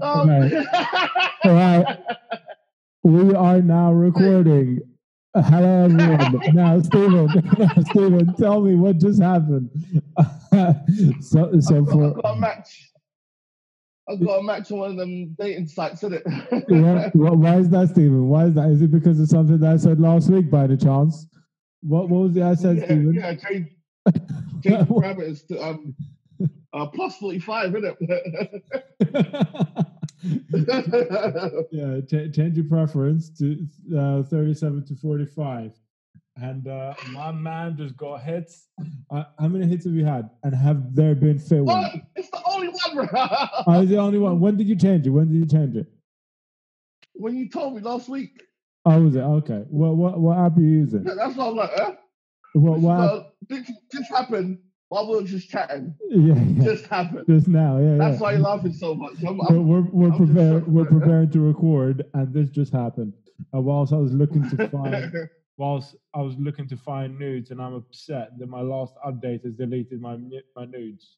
Um, Right. All right. We are now recording. Hello, everyone. now, Stephen, now, Stephen, tell me what just happened. so, so I've, got, for I've got a match. I've got a match on one of them dating sites, isn't it? why, why is that, Stephen? Why is that? Is it because of something that I said last week, by the chance? What, what was the I said, yeah, Stephen? yeah, change the parameters to um, uh, plus 45, isn't it? yeah, ch- change your preference to uh, 37 to 45. And uh, my man just got hits. Uh, how many hits have you had? And have there been fit ones? One! It's the only one, bro. I was the only one. When did you change it? When did you change it? when you told me last week, Oh, was it? Okay. What what what app are you using? that's why I'm like, huh? What what app? Uh, this, this happened while we were just chatting. Yeah, yeah. Just happened. Just now, yeah, That's yeah. why you're laughing so much. I'm, We're I'm, we're, we're preparing we're preparing to record, and this just happened. Uh, whilst I was looking to find whilst I was looking to find nudes, and I'm upset that my last update has deleted my my nudes.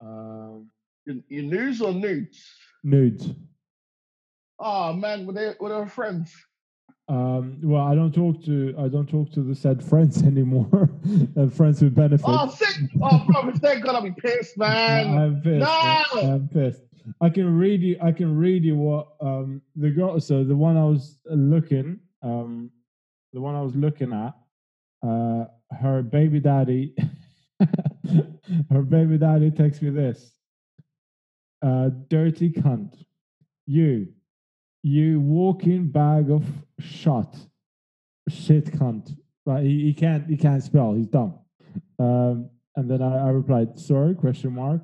Um, your, your news or nudes? nudes. Oh man, were they were they friends? Um, well, I don't talk to I don't talk to the said friends anymore. uh, friends with benefits. Oh sick! Oh bro, if they're gonna be pissed, man. I'm pissed. No! I'm pissed. I can read you. I can read you what um the girl. So the one I was looking, um, the one I was looking at, uh, her baby daddy, her baby daddy texts me this. Uh, dirty cunt, you, you walking bag of shot, shit cunt. Like he, he can't he can't spell. He's dumb. Um, and then I, I replied, sorry, question mark.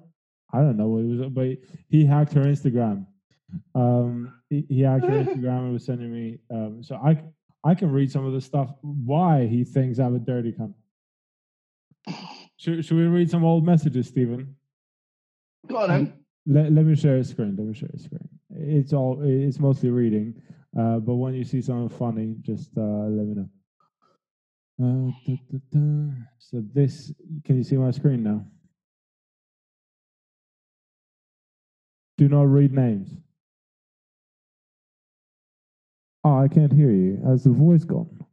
I don't know what it was, but he hacked her Instagram. Um, he, he hacked her Instagram and was sending me. Um, so I I can read some of the stuff why he thinks I'm a dirty cunt. Should, should we read some old messages, Stephen? Go on then. Let, let me share a screen. Let me share a screen. It's all it's mostly reading, uh, but when you see something funny, just uh, let me know. Uh, da, da, da. So this, can you see my screen now? Do not read names. Oh, I can't hear you. Has the voice gone?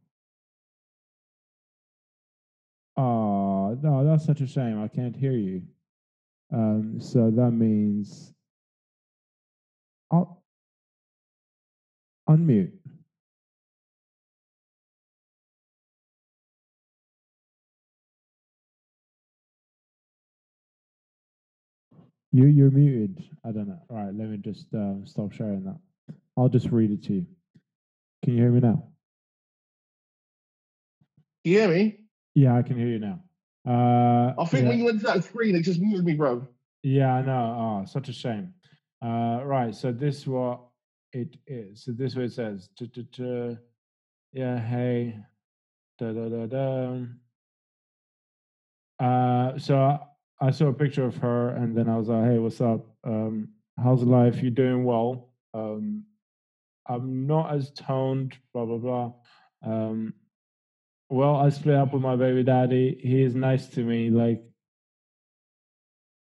Oh, no, that's such a shame. I can't hear you. Um, so that means I'll unmute. You you're muted. I don't know. All right, let me just uh, stop sharing that. I'll just read it to you. Can you hear me now? You hear me? Yeah, I can hear you now. Uh, I think yeah. when you went to that screen, it just muted me, bro. Yeah, I know. Oh, such a shame. Uh, right. So this what it is. So this what it says. Duh, duh, duh. Yeah. Hey. Da da da da. Uh, so I, I saw a picture of her, and then I was like, "Hey, what's up? Um, how's life? You doing well? Um, I'm not as toned. Blah blah blah. Um, well, I split up with my baby daddy. He is nice to me. Like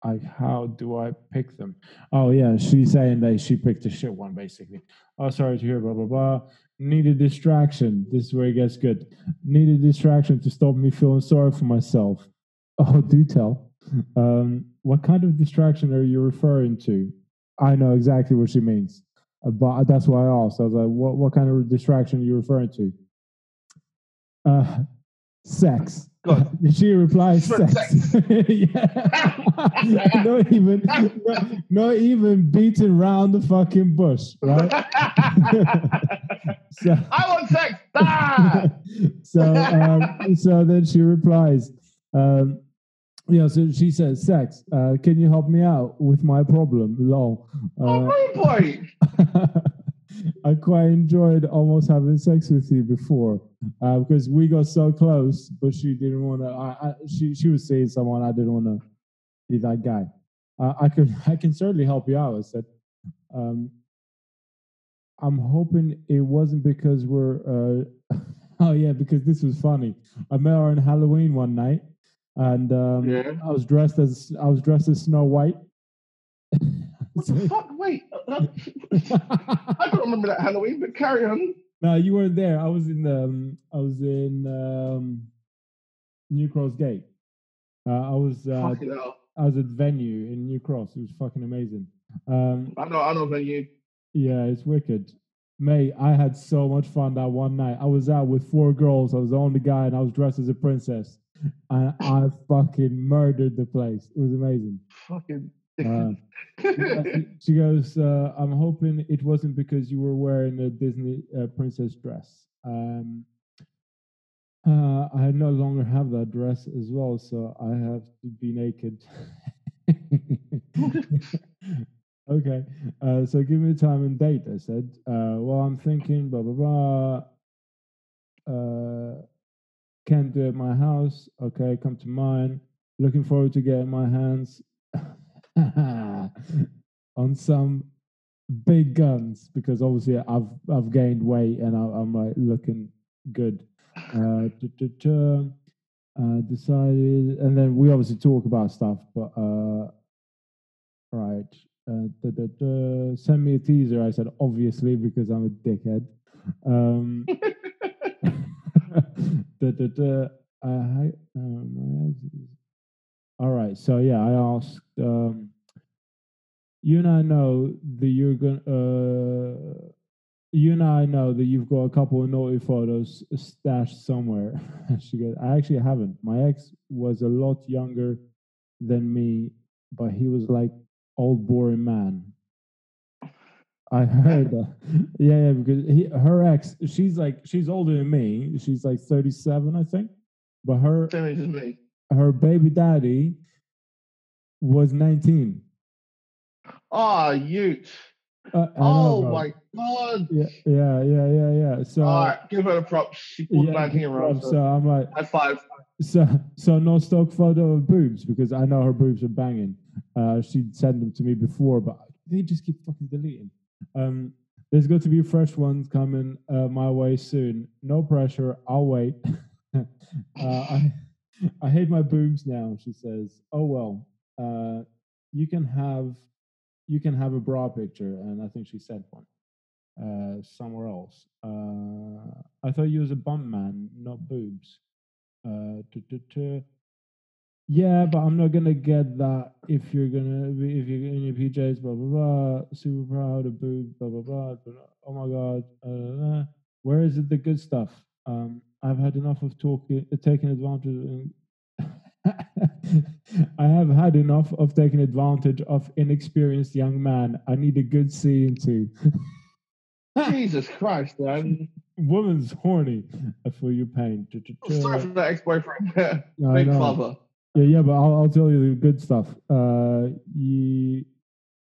like how do I pick them? Oh yeah, she's saying that she picked a shit one basically. Oh sorry to hear, blah blah blah. Need a distraction. This is where it gets good. Need a distraction to stop me feeling sorry for myself. Oh, do tell. Um, what kind of distraction are you referring to? I know exactly what she means, uh, but that's why I asked. I was like, what what kind of distraction are you referring to? Uh, sex. God. She replies, Sex. sex. yeah. not even, not, not even beating around the fucking bush, right? so, I want sex. Ah! so, um, so then she replies, um, yeah, so she says, sex, uh, can you help me out with my problem? Lol. oh, Uh, rude boy. I quite enjoyed almost having sex with you before uh, because we got so close, but she didn't want to. I, I, she she was seeing someone. I didn't want to be that guy. Uh, I can I can certainly help you out. I said, um, I'm hoping it wasn't because we're. Uh, oh yeah, because this was funny. I met her on Halloween one night, and um, Yeah. I was dressed as I was dressed as Snow White. What the fuck? Wait, I don't remember that Halloween, but carry on. no, you weren't there. I was in um, I was in um, New Cross Gate. Uh, I was uh. I was at venue in New Cross. It was fucking amazing. Um, I know, I know venue. yeah, it's wicked. Mate, I had so much fun that one night. I was out with four girls. I was the only guy, and I was dressed as a princess. And I fucking murdered the place. It was amazing. Fucking. Uh, she- goes, uh, I'm hoping it wasn't because you were wearing a Disney uh, princess dress. Um, uh, I no longer have that dress as well, so I have to be naked. okay, uh, so give me time and date. I said, uh, well, I'm thinking, blah blah blah. Can't do it at my house. Okay, come to mine. Looking forward to getting my hands on some big guns because obviously I've I've gained weight and I, I'm like looking good. Uh, uh, decided, and then we obviously talk about stuff, but uh, right. Uh. Send me a teaser. I said obviously because I'm a dickhead. Um, ex is- all right. So yeah, I asked. Um, you and I know that you're gonna. Uh, you and I know that you've got a couple of naughty photos stashed somewhere. she goes, I actually haven't. My ex was a lot younger than me, but he was like old boring man. I heard that. Yeah, yeah, because he, her ex, she's like she's older than me. She's like 37, I think. But her Same age as me. her baby daddy was 19. Ah, you. Uh, I know, Oh my god. Yeah, yeah, yeah, yeah, yeah. So All right, give her the props. She pulled yeah, 19 year old. so I'm like, High five. so so no stock photo of boobs because I know her boobs are banging. Uh, she'd send them to me before, but they just keep fucking deleting. Um, there's got to be fresh ones coming uh, my way soon. No pressure. I'll wait. uh, I I hate my boobs now. She says, "Oh well, uh, you can have you can have a bra picture," and I think she sent one uh, somewhere else. Uh, I thought you was a bum man, not boobs. Uh. Yeah, but I'm not gonna get that if you're gonna if you're in your PJs, blah blah blah. Super proud of boobs, blah blah blah. blah. Oh my god, uh, where is it the good stuff? Um, I've had enough of talking, taking advantage. I have had enough of taking advantage of inexperienced young man. I need a good scene too. Jesus Christ, man. Woman's horny. I feel your pain. Sorry for that ex boyfriend. Big father. Yeah, yeah, but I'll, I'll tell you the good stuff. Uh, ye,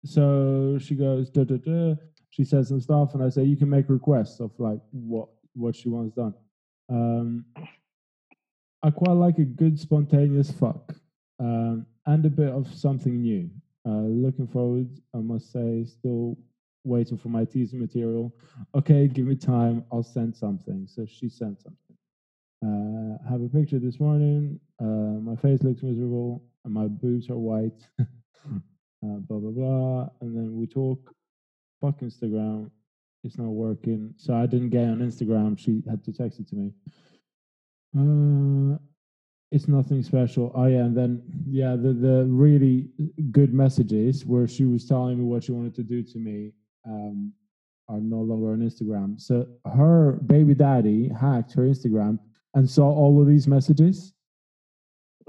so she goes, duh, duh, duh. she says some stuff, and I say you can make requests of like what what she wants done. Um, I quite like a good spontaneous fuck, um, and a bit of something new. Uh, looking forward, I must say, still waiting for my teaser material. Okay, give me time. I'll send something. So she sent something. Uh, have a picture this morning. Uh, my face looks miserable and my boobs are white. uh, blah blah blah. And then we talk. Fuck Instagram. It's not working. So I didn't get on Instagram. She had to text it to me. Uh, it's nothing special. Oh yeah, and then yeah, the the really good messages where she was telling me what she wanted to do to me um, are no longer on Instagram. So her baby daddy hacked her Instagram and saw all of these messages.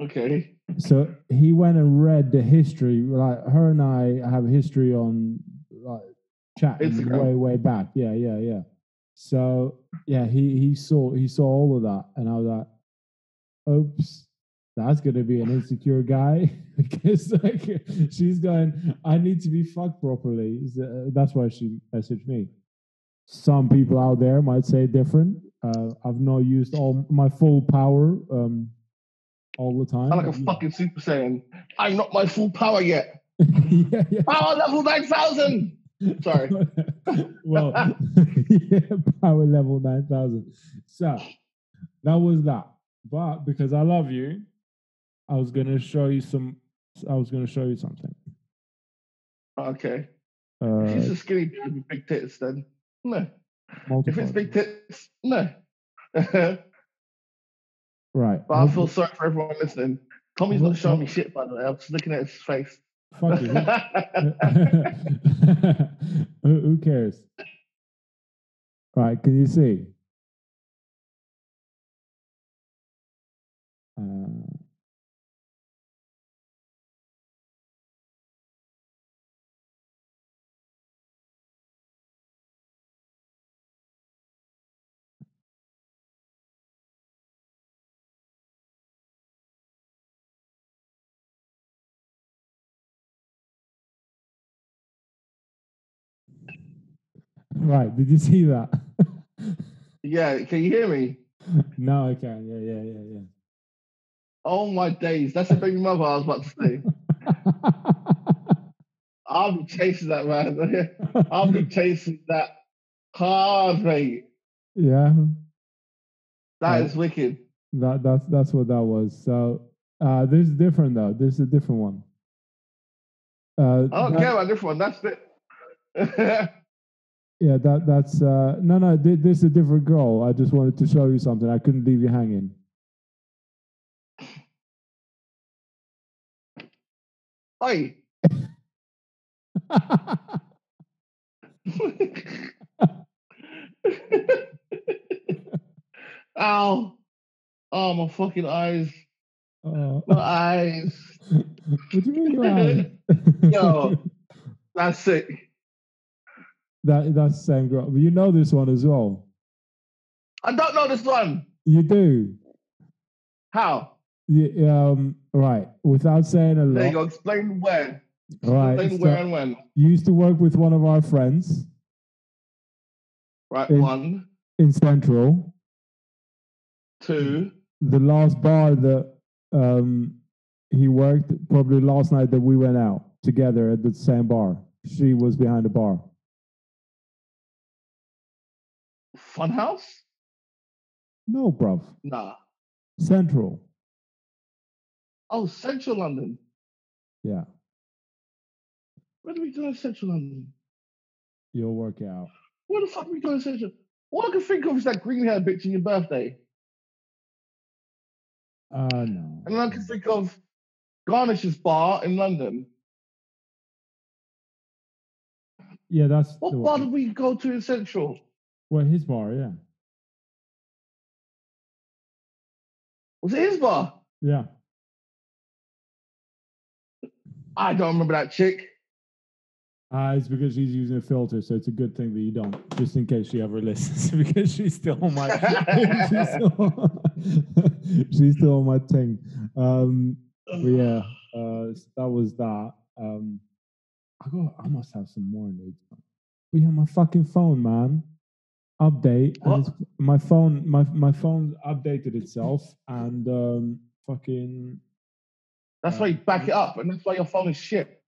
Okay. So he went and read the history. Like her and I have history on like Instagram. way way back. Yeah, yeah, yeah. So yeah, he he saw he saw all of that, and I was like, "Oops, that's gonna be an insecure guy." because like she's going, "I need to be fucked properly." So, that's why she messaged me. Some people out there might say different. Uh, I've not used all my full power um, all the time. I'm like a fucking Super Saiyan. I'm not my full power yet. yeah, yeah. Power level 9000. Sorry. well, yeah, power level 9000. So that was that. But because I love you, I was going to show you some, I was going to show you something. Okay. Uh, She's a skinny dude with big tits, then no. If it's big tits, no. Right. But. I feel sorry for everyone listening. Tommy's not showing me shit, by the way. I'm just looking at his face. Fuck you. who, who cares? Right, can you see? Right, did you see that? yeah, can you hear me? No, I can. Yeah, yeah, yeah, yeah. Oh my days. That's a baby mother I was about to say. I'll be chasing that man. I'll be chasing that hard, mate. yeah, That Right. is wicked. that that's that's what that was. So uh, this is different though. This is a different one. Uh, I don't that- care about this one. That's it. Yeah, that that's uh, no, no. thi- This is a different girl. I just wanted to show you something. I couldn't leave you hanging. Oi. Ow. Oh, my fucking eyes. Oh. My eyes. what do you mean you have? Yo. That's sick. That that's the same girl. You know this one as well. I don't know this one. You do. How? You, um, right. Without saying a There you lot. go. Explain where. Right. Explain so where and when. you used to work with one of our friends Right. in- One, in Central. two. The last bar that um, he worked, probably last night that we went out together at the same bar. She was behind the bar. Funhouse? No, bruv. Nah. Central. Oh, Central London. Yeah, Where do we go in Central London? you'll work out. Where the fuck are we going in Central? All I can think of is that green hair bitch in your birthday. Uh, no. And then I can think of Garnish's bar in London. Yeah, that's What bar did we go to in Central? Well, his bar, yeah. Was it his bar? Yeah. I don't remember that chick. Uh, it's because she's using a filter, so it's a good thing that you don't, just in case she ever listens, because she's still on my, she's, still, she's still on my thing. Um, yeah, uh, that was that. Um, I got, I must have some more news. We have my fucking phone, man. Update. and What? it's- my phone, my my phone updated itself, and um, fucking That's why you back it up, and that's why your phone is shit.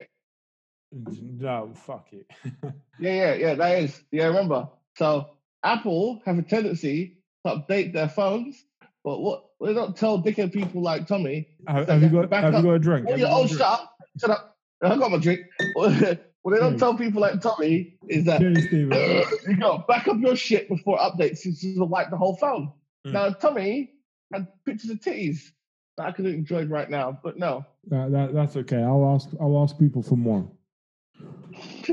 no, fuck it. Yeah, yeah, yeah, that is. Yeah, remember. So Apple have a tendency to update their phones, but what they don't tell dickhead people like Tommy. have, have you you have to got have you got a drink? Oh, Have yeah, you got a oh, shut up, shut up. I got my drink. well, they don't tell people like Tommy is that you go back up your shit before updates. Is to wipe the whole phone. Mm. Now Tommy had pictures of titties that I could enjoy right now, but no. That, that, that's okay. I'll ask. I'll ask people for more.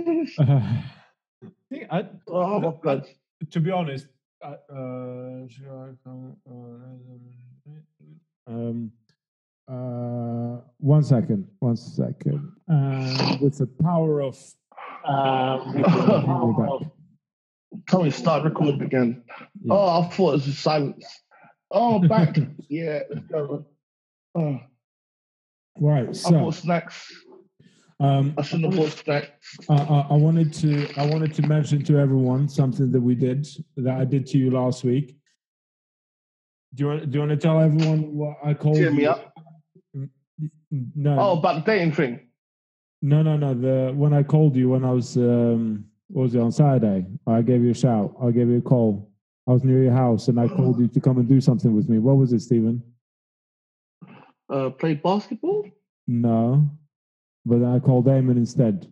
I, oh my god. to be honest, I, uh, uh, um, uh, one second, one second. Uh, with the power of, um, we're back. Tommy, start recording again. Yeah. Oh, I thought it was just silence. Oh, back. yeah, let's go. Oh, right. I bought snacks. um, I shouldn't have bought snacks. I, I, I wanted to I wanted to mention to everyone something that we did that I did to you last week. Do you want do you want to tell everyone what I called Cheer me you? up. No, Oh, about the dating thing. No, no, no. The when I called you when I was um, what was it on Saturday? I gave you a shout. I gave you a call. I was near your house and I called you to come and do something with me. What was it, Stephen? Uh, play basketball? No, but I called Damon instead.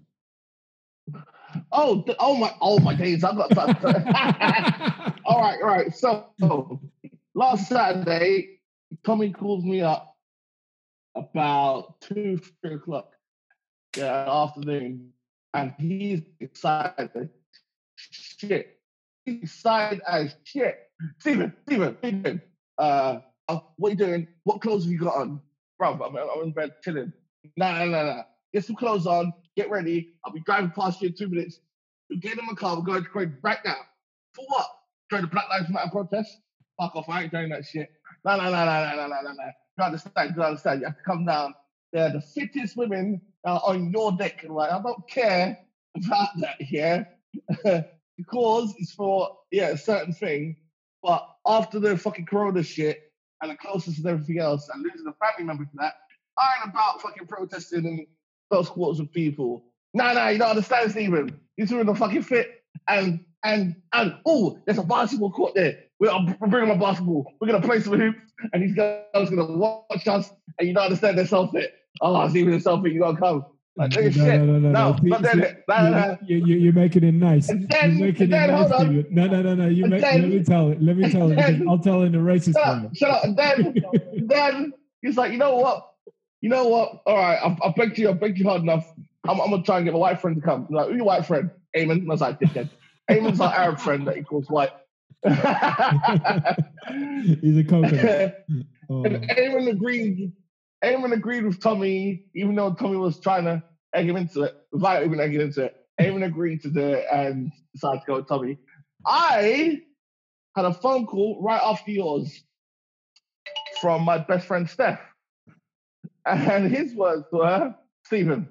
Oh, oh my, oh my days! I got all right, all right. So, so last Saturday, Tommy calls me up about two, three o'clock uh, afternoon, and he's excited. Shit, he's excited as shit. Stephen, Stephen, Stephen, uh, uh, what are you doing? What clothes have you got on, bro? I'm, I'm in bed chilling. No, no, no, no. Get some clothes on. Get ready. I'll be driving past you in two minutes. You get in my car. We're going to Croydon right now. For what? Join the Black Lives Matter protest? Fuck off. I ain't doing that shit. No, no, no, no, no, no, no, no. You understand? You understand? You have to come down. They're the fittest women uh, on your deck. And like, I don't care about that, yeah? because it's for, yeah, a certain thing. But after the fucking corona shit and the closest and everything else and losing a family member to that, I ain't about fucking protesting in close quarters with people. Nah, nah, you don't understand, Stephen. Women are in the fucking fit. And, and, and, oh, there's a basketball court there. We're, bringing my basketball. We're to play some hoops. And these guys are to watch us. And you don't understand, they're so fit. Oh, Stephen is so fit. You got to come. Like, no, shit. no, no, no, then, See, you, you, you're making it nice. Then- you're making then, it nice. hold on. David. No, no, no, no. You make, then- let me tell it. Let me tell it. I'll tell it in the racist Shut way. up, shut up. Then, then he's like, you know what? You know what? All right, I've, I've begged you, I've begged you hard enough. I'm, I'm gonna try and get my white friend to come. He's like, who your white friend? Eamon. And I was like, dickhead. Eamon's our Arab friend that he calls white. He's a coconut. Oh. And Eamon agreed. Eamon agreed with Tommy, even though Tommy was trying to egg him into it, without even egging into it. Eamon agreed to do it and decided to go with Tommy. I had a phone call right after yours from my best friend Steph. And his words were, Stephen,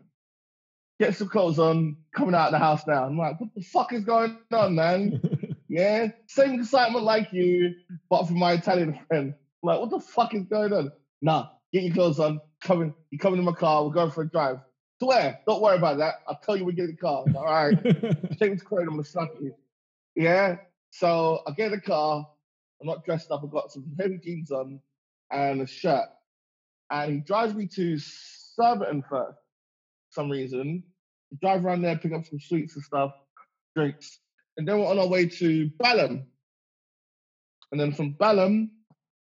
get some clothes on, coming out of the house now. I'm like, what the fuck is going on, man? Yeah, same excitement like you, but for my Italian friend. Like, what the fuck is going on? Nah, get your clothes on. Coming, you're coming in my car. We're going for a drive. To where? Don't worry about that. I'll tell you when we get the car. All right, take me to Croydon. I'm gonna slap you. Yeah. So I get in the car. I'm not dressed up. I've got some heavy jeans on and a shirt. And he drives me to Surbiton first. For some reason, we drive around there, pick up some sweets and stuff, drinks, and then we're on our way to Balham. And then from Balham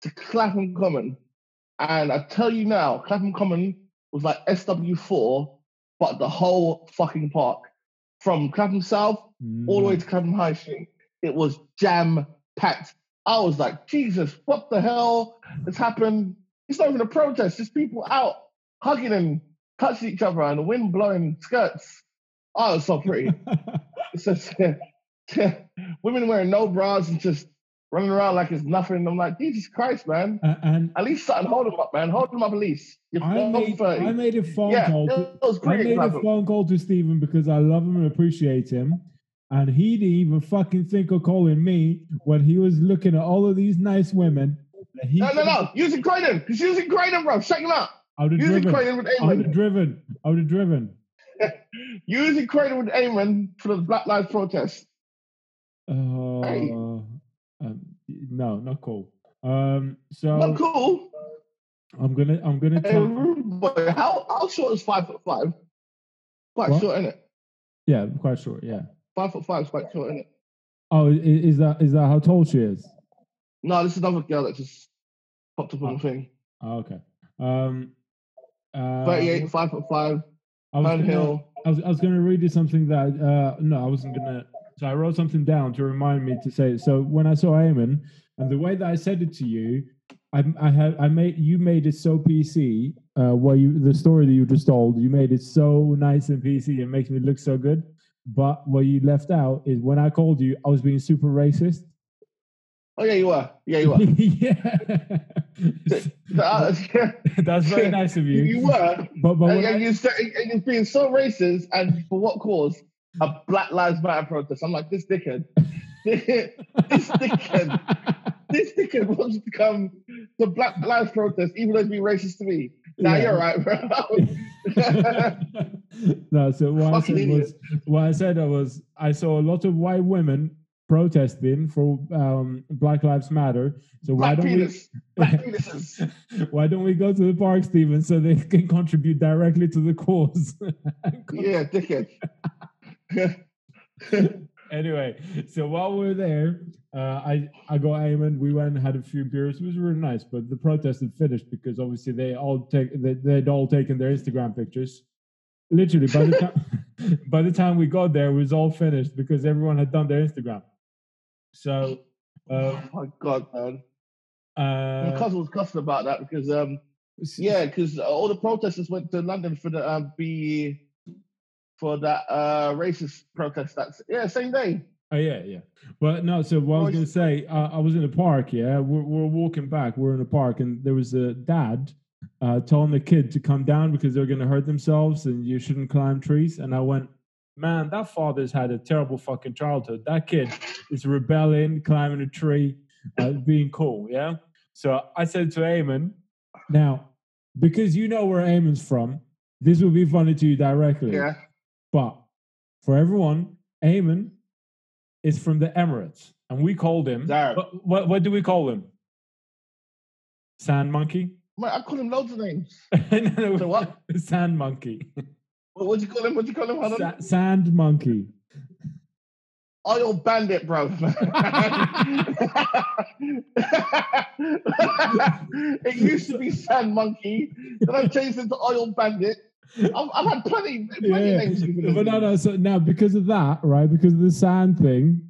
to Clapham Common. And I tell you now, Clapham Common was like SW4, but the whole fucking park. From Clapham South all the way to mm. Clapham High Street, it was jam packed. I was like, Jesus, what the hell has happened? It's not even a protest, it's people out hugging and touching each other and the wind blowing skirts. Oh, it was so pretty. It's just women wearing no bras and just running around like it's nothing. I'm like, Jesus Christ, man. Uh, and At least something, hold him up, man. Hold them up, at least. You're I made, 30. I made a phone yeah, call. To, I made a phone call to Stephen because I love him and appreciate him. And he didn't even fucking think of calling me when he was looking at all of these nice women. No, no, no. Using Croydon. Because using Croydon, bro. Shut him up. I would have driven. I would have driven. I would have driven. Using Croydon with Eamon for the Black Lives protest. Uh, Hey. Um, no, not cool. Um, so Not cool. I'm gonna, I'm gonna Hey, boy. How, how short is five foot five? Quite What? short, isn't it? Yeah, quite short. Yeah. Five foot five is quite short, isn't it? Oh, is that is that how tall she is? No, this is another girl that just popped up on the thing. Oh, okay. Um, uh, 38, five foot five, I was gonna- Hill. I was, I was going to read you something that uh, no, I wasn't going to. So I wrote something down to remind me to say. it. So when I saw Eamon, and the way that I said it to you, I, I had I made you made it so PC. Uh, what you the story that you just told, you made it so nice and PC. It makes me look so good. But what you left out is when I called you, I was being super racist. Oh, yeah, you were. Yeah, you were. yeah, Uh, that's very nice of you. you were. But but And, when I- you said, and you're being so racist, and for what cause? A Black Lives Matter protest. I'm like, this dickhead. this dickhead. This dickhead wants to come to Black Lives protest, even though he's being racist to me. Now Yeah. you're right, bro. no, so what I said was what I said was I saw a lot of white women protesting for um, Black Lives Matter. So why Black don't penis. We why don't we go to the park, Stephen, so they can contribute directly to the cause? Yeah, dickhead. anyway, so while we are there, uh, I I got Eamon. We went and had a few beers. It was really nice, but the protest had finished because obviously they all take they, they'd all taken their Instagram pictures. Literally, by the time by the time we got there, it was all finished because everyone had done their Instagram. So, uh, oh my god, man! uh, My cousin was cussing about that because um yeah, because all the protesters went to London for the um, be for that uh racist protest. That's yeah, same day. Oh yeah, yeah. But no, so what I was gonna say, uh, I was in the park. Yeah, we're, we're walking back. We're in the park, and there was a dad uh, telling the kid to come down because they're gonna hurt themselves, and you shouldn't climb trees. And I went, man, that father's had a terrible fucking childhood. That kid is rebelling, climbing a tree, uh, being cool. Yeah. So I said to Eamon, now because you know where Eamon's from, this will be funny to you directly. Yeah. But for everyone, Eamon is from the Emirates, and we called him. What, what, what do we call him? Sand monkey? Man, I call him loads of names. no, So what? Sand monkey. What do you call him? What do you call him? Sa- sand monkey. Oil bandit, bro. it used to be sand monkey, then I changed it to oil bandit. I've, I've had plenty, plenty Yeah, names. but no, no. So now because of that, right? Because of the sand thing,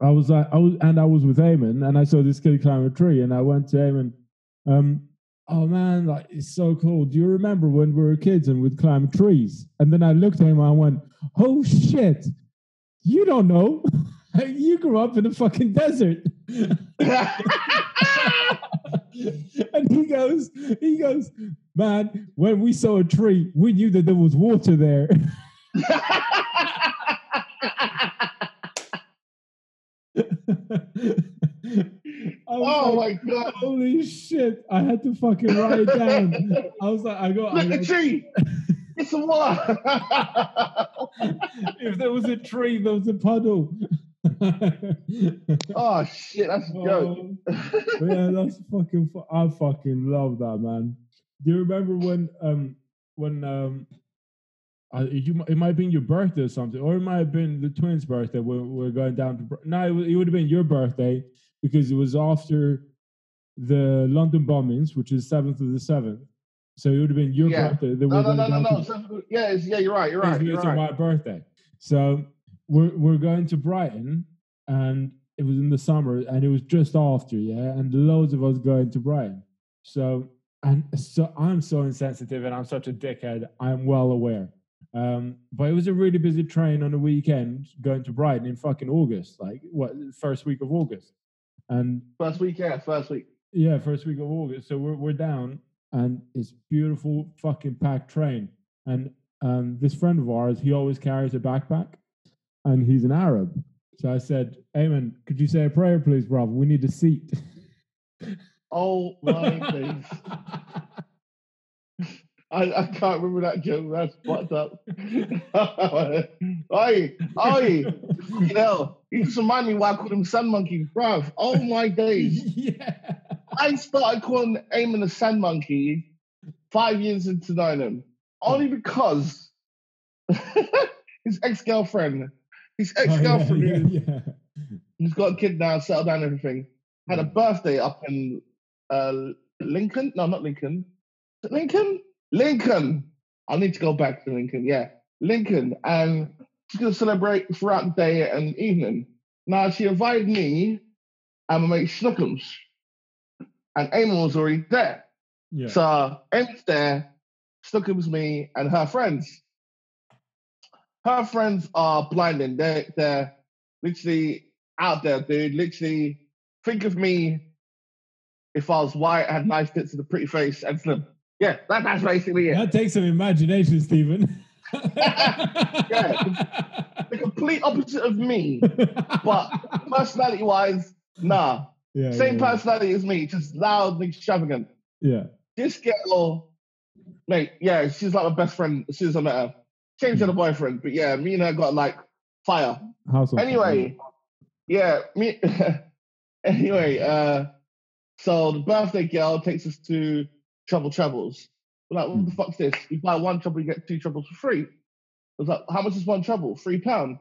I was like, I was, and I was with Eamon, and I saw this kid climb a tree, and I went to Eamon. Um, oh man, like it's so cool. Do you remember when we were kids and we'd climb trees? And then I looked at him and I went, "Oh shit, you don't know." You grew up in the fucking desert. and he goes, he goes, man, when we saw a tree, we knew that there was water there. Oh like, my god! holy shit! I had to fucking write it down. I was like, I got. Look the got- tree. it's a water. if there was a tree, there was a puddle. Oh shit, that's a joke. Oh, yeah, that's fucking. Fu- I fucking love that, man. Do you remember when um when um uh, you it might have been your birthday or something, or it might have been the twins' birthday. when we are going down to. No, it, it would have been your birthday because it was after the London bombings, which is seventh of the seventh. So it would have been your Yeah. birthday. That No, no, no, no, no. to- yeah, yeah, you're right. You're right. it's You're it's right. my birthday. So we're we're going to Brighton, and it was in the summer, and it was just after, yeah, and loads of us going to Brighton. So and so I'm so insensitive, and I'm such a dickhead. I'm well aware. Um, but it was a really busy train on the weekend going to Brighton in fucking August, like what first week of August, and First week, yeah, first week. yeah, first week of August. So we're we're down, and it's beautiful fucking packed train. And um, this friend of ours, he always carries a backpack, and he's an Arab. So I said, "Amen. Could you say a prayer, please, brother? We need a seat." Oh my days. I, I can't remember that joke. That's fucked up. oi, oi, you know, you just remind me why I called him Sand Monkey, bruv. Oh my days. yeah. I started calling Eamon a Sand Monkey five years into knowing him, only oh. because his ex girlfriend, his ex girlfriend, Oh, yeah, yeah, who's got a kid now, settled down, and everything, had a birthday up in uh, Lincoln. No, not Lincoln. Lincoln? Lincoln. I need to go back to Lincoln. Yeah, Lincoln. And she's going to celebrate throughout the day and evening. Now, she invited me and my mate Snookums. And Eamon was already there. yeah. So Eamon's there, Snookums, me, and her friends. Her friends are blinding. They're, they're literally out there, dude. Literally, think of me if I was white, had nice bits of the pretty face, and slim. Yeah, that, that's basically it. That takes some imagination, Stephen. yeah, The complete opposite of me, but personality wise, nah. yeah, Same yeah, personality as me, just loud and extravagant. Yeah. This girl, mate, yeah, she's like my best friend as soon as I met her. Changed to boyfriend, but yeah, me and her got like fire. House. Anyway, yeah, me. anyway, uh, so the birthday girl takes us to Trouble Troubles. We're like, what the fuck's this? You buy one trouble, you get two troubles for free. I was like, how much is one trouble? Three pound.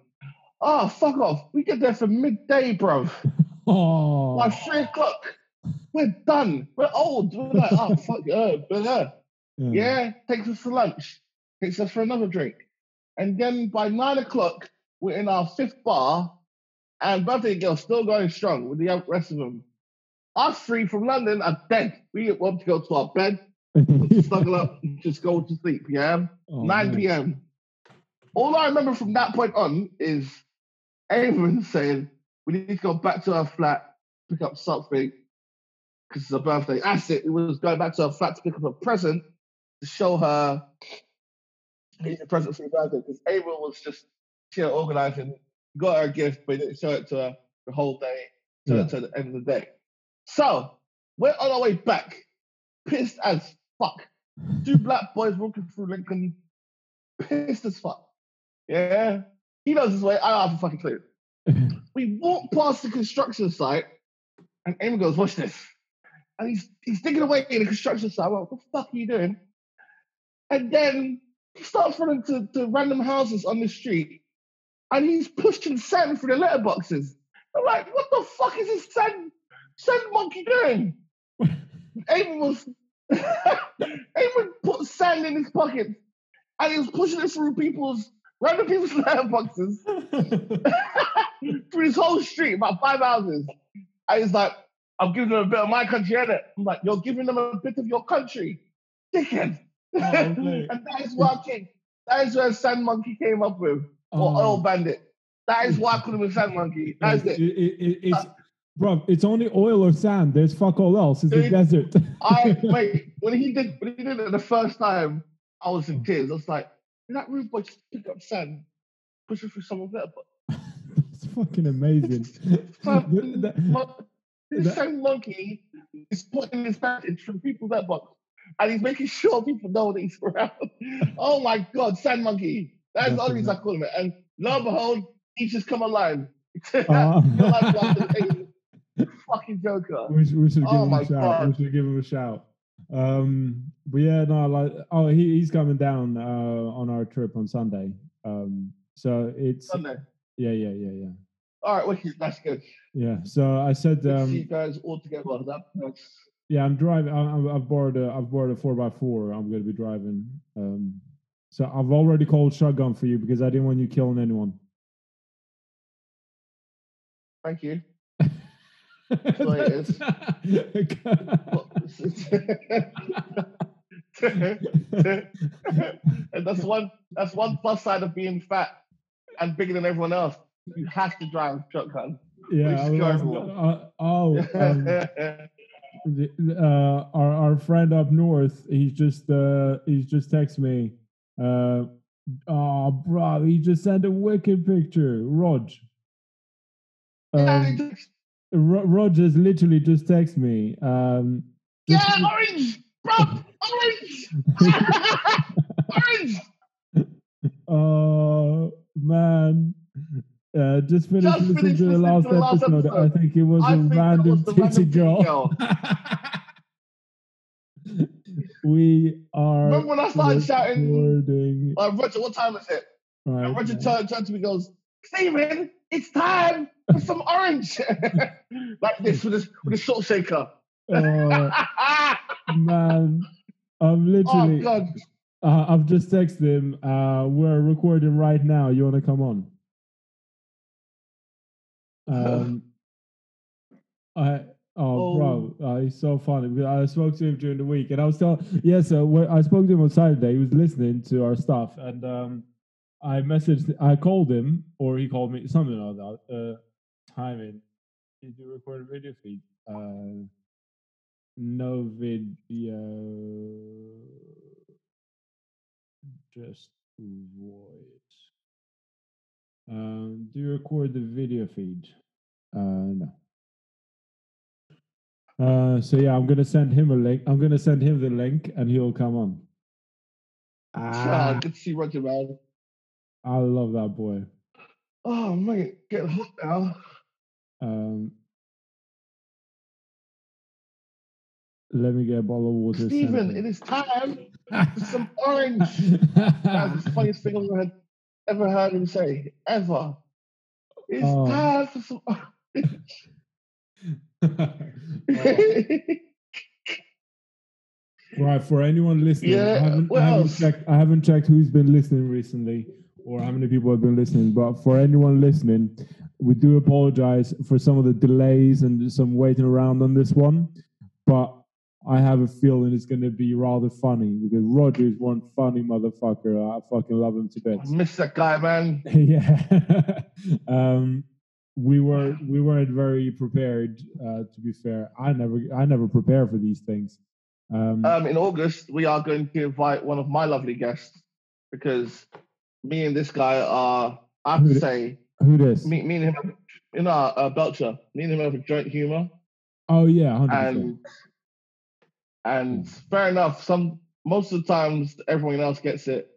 Oh, fuck off. We get there for midday, bro. Oh, Like three o'clock, we're done. We're old. We're like, oh, fuck, uh, uh, yeah, takes us to lunch, takes us for another drink. And then by nine o'clock, we're in our fifth bar, and birthday girl still going strong with the rest of them. Us three from London are dead. We want to go to our bed, snuggle up, and just go to sleep. Yeah, Oh, 9 p.m. All I remember from that point on is Avon saying, We need to go back to our flat, pick up something, because it's her birthday. That's it. We was going back to her flat to pick up a present to show her a present for your birthday. Because Avon was just she had organizing, got her a gift, but didn't show it to her the whole day, to, Yeah. to the end of the day. So we're on our way back, pissed as fuck. Two black boys walking through Lincoln, pissed as fuck. Yeah. He knows his way. I don't have a fucking clue. We walk past the construction site, and Amy goes, Watch this. And he's he's digging away in the construction site. I'm like, what the fuck are you doing? And then he starts running to, to random houses on the street, and he's pushing sand through the letterboxes. I'm like, what the fuck is this sand, sand monkey doing? Amy was Amy put sand in his pocket and he was pushing it through people's random people's letterboxes through this whole street, about five houses. And he's like, I'm giving them a bit of my country, innit? I'm like, you're giving them a bit of your country. Dickhead. And that is what I came, that is where Sand Monkey came up with. Or Oh. Oil Bandit. That is why I call him a Sand Monkey. That's It- it. it- it- it's, bro, it's only oil or sand. There's fuck all else. It's a desert. I wait, when he did when he did it the first time, I was in oh. tears. I was like, did that rude boy just pick up sand, push it through someone's letterbox? That's fucking amazing. Fucking That- mon- This that- same monkey is putting his package from people's letterbox. And he's making sure people know that he's around. oh my god, sand monkey. That's the only reason I call him it. And lo and behold, he's just come alive. You're like, like, a fucking joker. we, should, we should give Oh him a shout. We should give him a shout. Um, but yeah, no, like, oh, he, he's coming down uh, on our trip on Sunday. Um, so it's Sunday. yeah, yeah, yeah, yeah, All right, wicked. That's good. yeah. So I said, to see you um, guys all together. That, that's yeah, I'm driving. I, I've borrowed a, I've borrowed a four x four. I'm going to be driving. Um, so I've already called shotgun for you because I didn't want you killing anyone. thank you. and that's one that's one plus side of being fat and bigger than everyone else. You have to drive shotgun. yeah. I was- uh, oh, um, uh, our our friend up north, he's just uh, he's just text me. Uh, oh, bro, he just sent a wicked picture, Rog. Um, Ro- Rog has literally just text me. Um, yeah, orange, bro, orange, orange. Oh man. Uh, just finished Just listening to the last, to the last episode. I think it was I a random titty girl. we are Remember when I started shouting, recording. uh, Roger, what time is it? right And Roger turned, turned to me and goes, Stephen, it's time for some orange. like this with this with a salt shaker. Oh man, I'm literally. oh literally. god. uh, I've just texted him. Uh, we're recording right now. You want to come on? Um, I oh, bro, uh, he's so funny. because I spoke to him during the week, and I was telling yeah. So I spoke to him on Saturday. He was listening to our stuff, and um, I messaged, I called him, or he called me, something like that. Uh, timing. Did you record a video feed? Uh, no video. Just voice. Um, do you record the video feed? Uh, no. Uh, so yeah, I'm gonna send him a link. I'm gonna send him the link, and he'll come on. Ah, Ah, good to see Roger, man. I love that boy. Oh man, getting hot now. Um, let me get a bottle of water. Stephen, it is time for some orange. That's the funniest thing I've ever heard. ever heard him say ever. It's Oh. time for some. Right, for anyone listening, I haven't, I haven't checked. I haven't checked who's been listening recently or how many people have been listening. But for anyone listening, we do apologize for some of the delays and some waiting around on this one. But I have a feeling it's going to be rather funny because Roger is one funny motherfucker. I fucking love him to I bits. miss that guy, man. yeah. um, we were we weren't very prepared. Uh, to be fair, I never I never prepare for these things. Um, Um, in August, we are going to invite one of my lovely guests because me and this guy are, I have Who to say, who this? me, me and him, in know, uh, Belcher, me and him have a joint humor. Oh yeah, hundred percent. and and fair enough. Some most of the times everyone else gets it.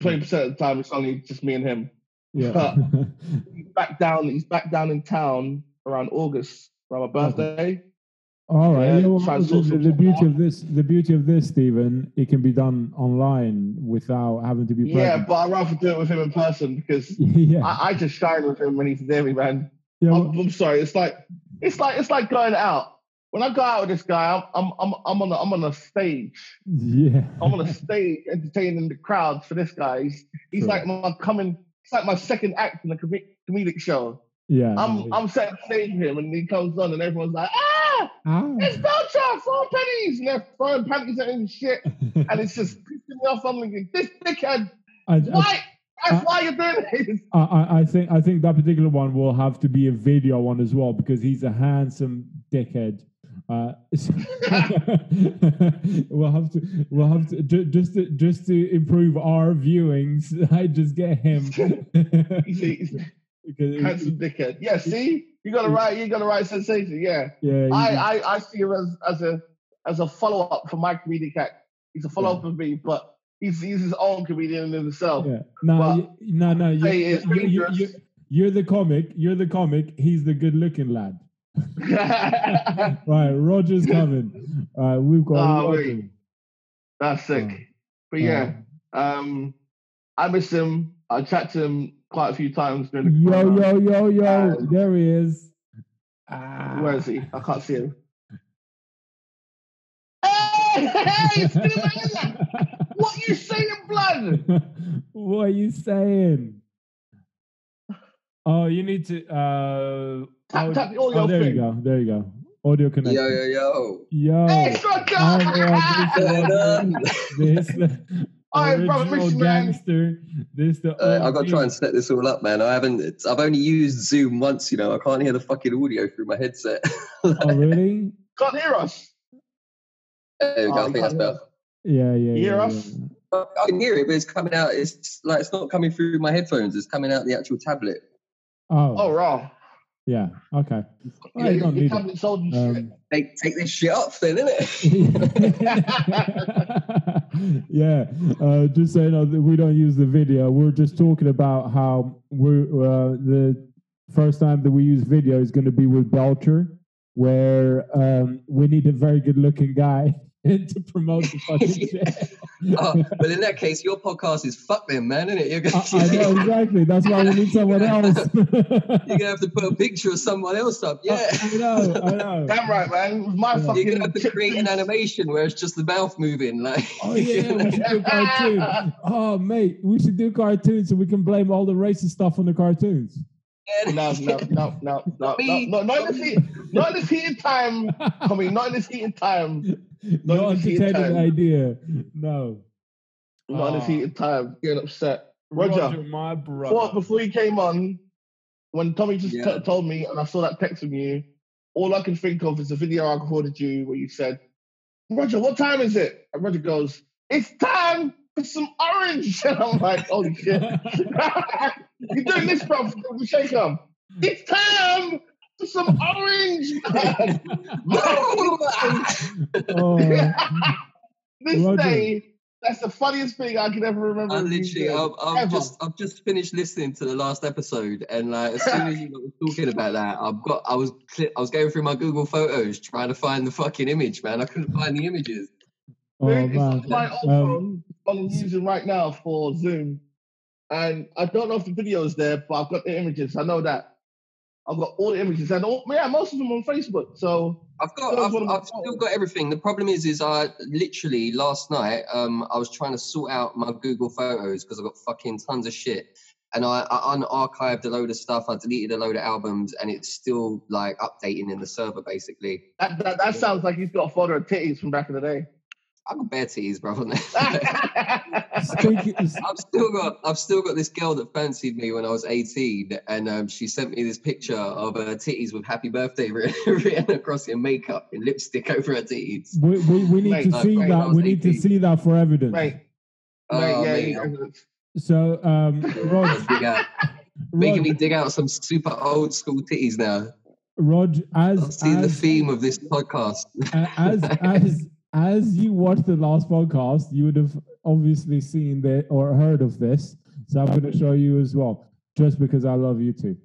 Twenty percent of the time it's only just me and him. Yeah. But He's back down. He's back down in town around August around my birthday. All right. Yeah, well, the, the- the beauty of this, the beauty of this, Stephen, it can be done online without having to be Yeah, but I'd rather do it with him in person because yeah. I, I just shine with him when he's near me, man. yeah. I'm, well, I'm sorry. It's like it's like it's like going out. When I go out with this guy, I'm I'm I'm, I'm on a, I'm on a stage. yeah. I'm on a stage entertaining the crowds for this guy. He's, he's Sure. like my coming. It's like my second act in a com- comedic show. yeah. I'm I'm setting the stage with him, and he comes on, and everyone's like, "Ah, Ah. it's Belcher, four pennies!" And they're throwing panties at him and shit, and it's just pissing me off. I'm thinking, "This dickhead, I, I, why? That's I- why you're doing this." I, I- I think I think that particular one will have to be a video one as well because he's a handsome dickhead. Uh, so- we'll have to we'll have to just to just to improve our viewings. I just get him He's, a- he's a because handsome dickhead. Yeah, see, you got to write. You got to write sensation. Yeah, yeah, I, I I see him as as a as a follow up for my comedic act. He's a follow up of me, but he's he's his own comedian in himself. yeah. No, no, no. You, you, you, you, you're the comic. You're the comic. He's the good-looking lad. Right, Roger's coming. All right, we've got Oh, Roger. wait. That's sick. Oh. But yeah, um, I miss him. I chat to him quite a few times during the Yo, yo, yo, yo. Um, there he is. Ah. Where is he? I can't see him. Hey, hey, it's still there. What you saying, blood? what are you saying? Oh, you need to. Uh, Tap, oh, tap the oh, there thing. you go. There you go. Audio connection. Yo, yo, yo. Yo. Hey, Scott I'm John. Roger. This the Alright, brother, original miss gangster. This the. Uh, I've got to try and set this all up, man. I haven't. It's, I've only used Zoom once. You know, I can't hear the fucking audio through my headset. Oh, really? Can't hear us. there we Oh. I think that's can't hear better. us. Yeah, yeah. Hear yeah, us? yeah. I can hear it, but it's coming out. It's like it's not coming through my headphones. It's coming out the actual tablet. Oh, Oh, raw. Yeah. Okay. Yeah, you don't your need it. tablet's shit. Um, Take take this shit off, then, innit? yeah, uh, just so you know, we don't use the video. We're just talking about how we're uh, the first time that we use video is going to be with Belcher, where um, we need a very good-looking guy to promote the fucking shit. oh, but in that case, your podcast is fuck them, man, innit? You're I, I know exactly. That's why we need someone else. you're gonna have to put a picture of someone else up. Yeah. I know. I know. Damn right, man. My Yeah. fucking. You're gonna have to create an animation where it's just the mouth moving, like. Oh yeah, we should do a cartoon. Oh mate, we should do cartoons so we can blame all the racist stuff on the cartoons. No, no, no, no, no, no, Me. no, not in this heat, not in this heated time. I mean, not in this heated time. no in heat entertaining time. idea. No. Not in this ah. Oh. heated time. Getting upset. Roger, my Before, brother. before you came on, when Tommy just t- told me and I saw that text from you, all I can think of is the video I recorded you where you said, Roger, what time is it? And Roger goes, It's time for some orange. And I'm like, Holy shit. You're doing this, bro. Shake 'em. It's time for some orange. oh, this Roger. day, that's the funniest thing I can ever remember. I literally, I've, I've ever. just, I've just finished listening to the last episode, and like as soon as you were talking about that, I've got, I was, I was going through my Google Photos trying to find the fucking image, man. I couldn't find the images. oh Dude, it's man. on my old Um, I'm using right now for Zoom. and I don't know if the video is there, but I've got the images. I know that. I've got all the images, and all, yeah, most of them on Facebook. So I've got, I've, one of my I've still got everything. The problem is, is I literally last night, um, I was trying to sort out my Google Photos because I've got fucking tons of shit, and I, I unarchived a load of stuff. I deleted a load of albums, and it's still like updating in the server, basically. that, that, that sounds like he's got a folder of titties from back in the day. I got bare titties, bro. on there. Speaking, I've still got I've still got this girl that fancied me when I was 18 and um, she sent me this picture of her titties with happy birthday written, written across in makeup and lipstick over her titties. we, we, we need Mate, to uh, see great, that. was We need to see that for evidence. Mate, Oh, yeah, yeah, So, um, Rod, making me dig out some super old school titties now. Rod, I as see the theme of this podcast. as as as you watched the last podcast, you would have obviously seen that or heard of this. So I'm going to show you as well, just because I love you too.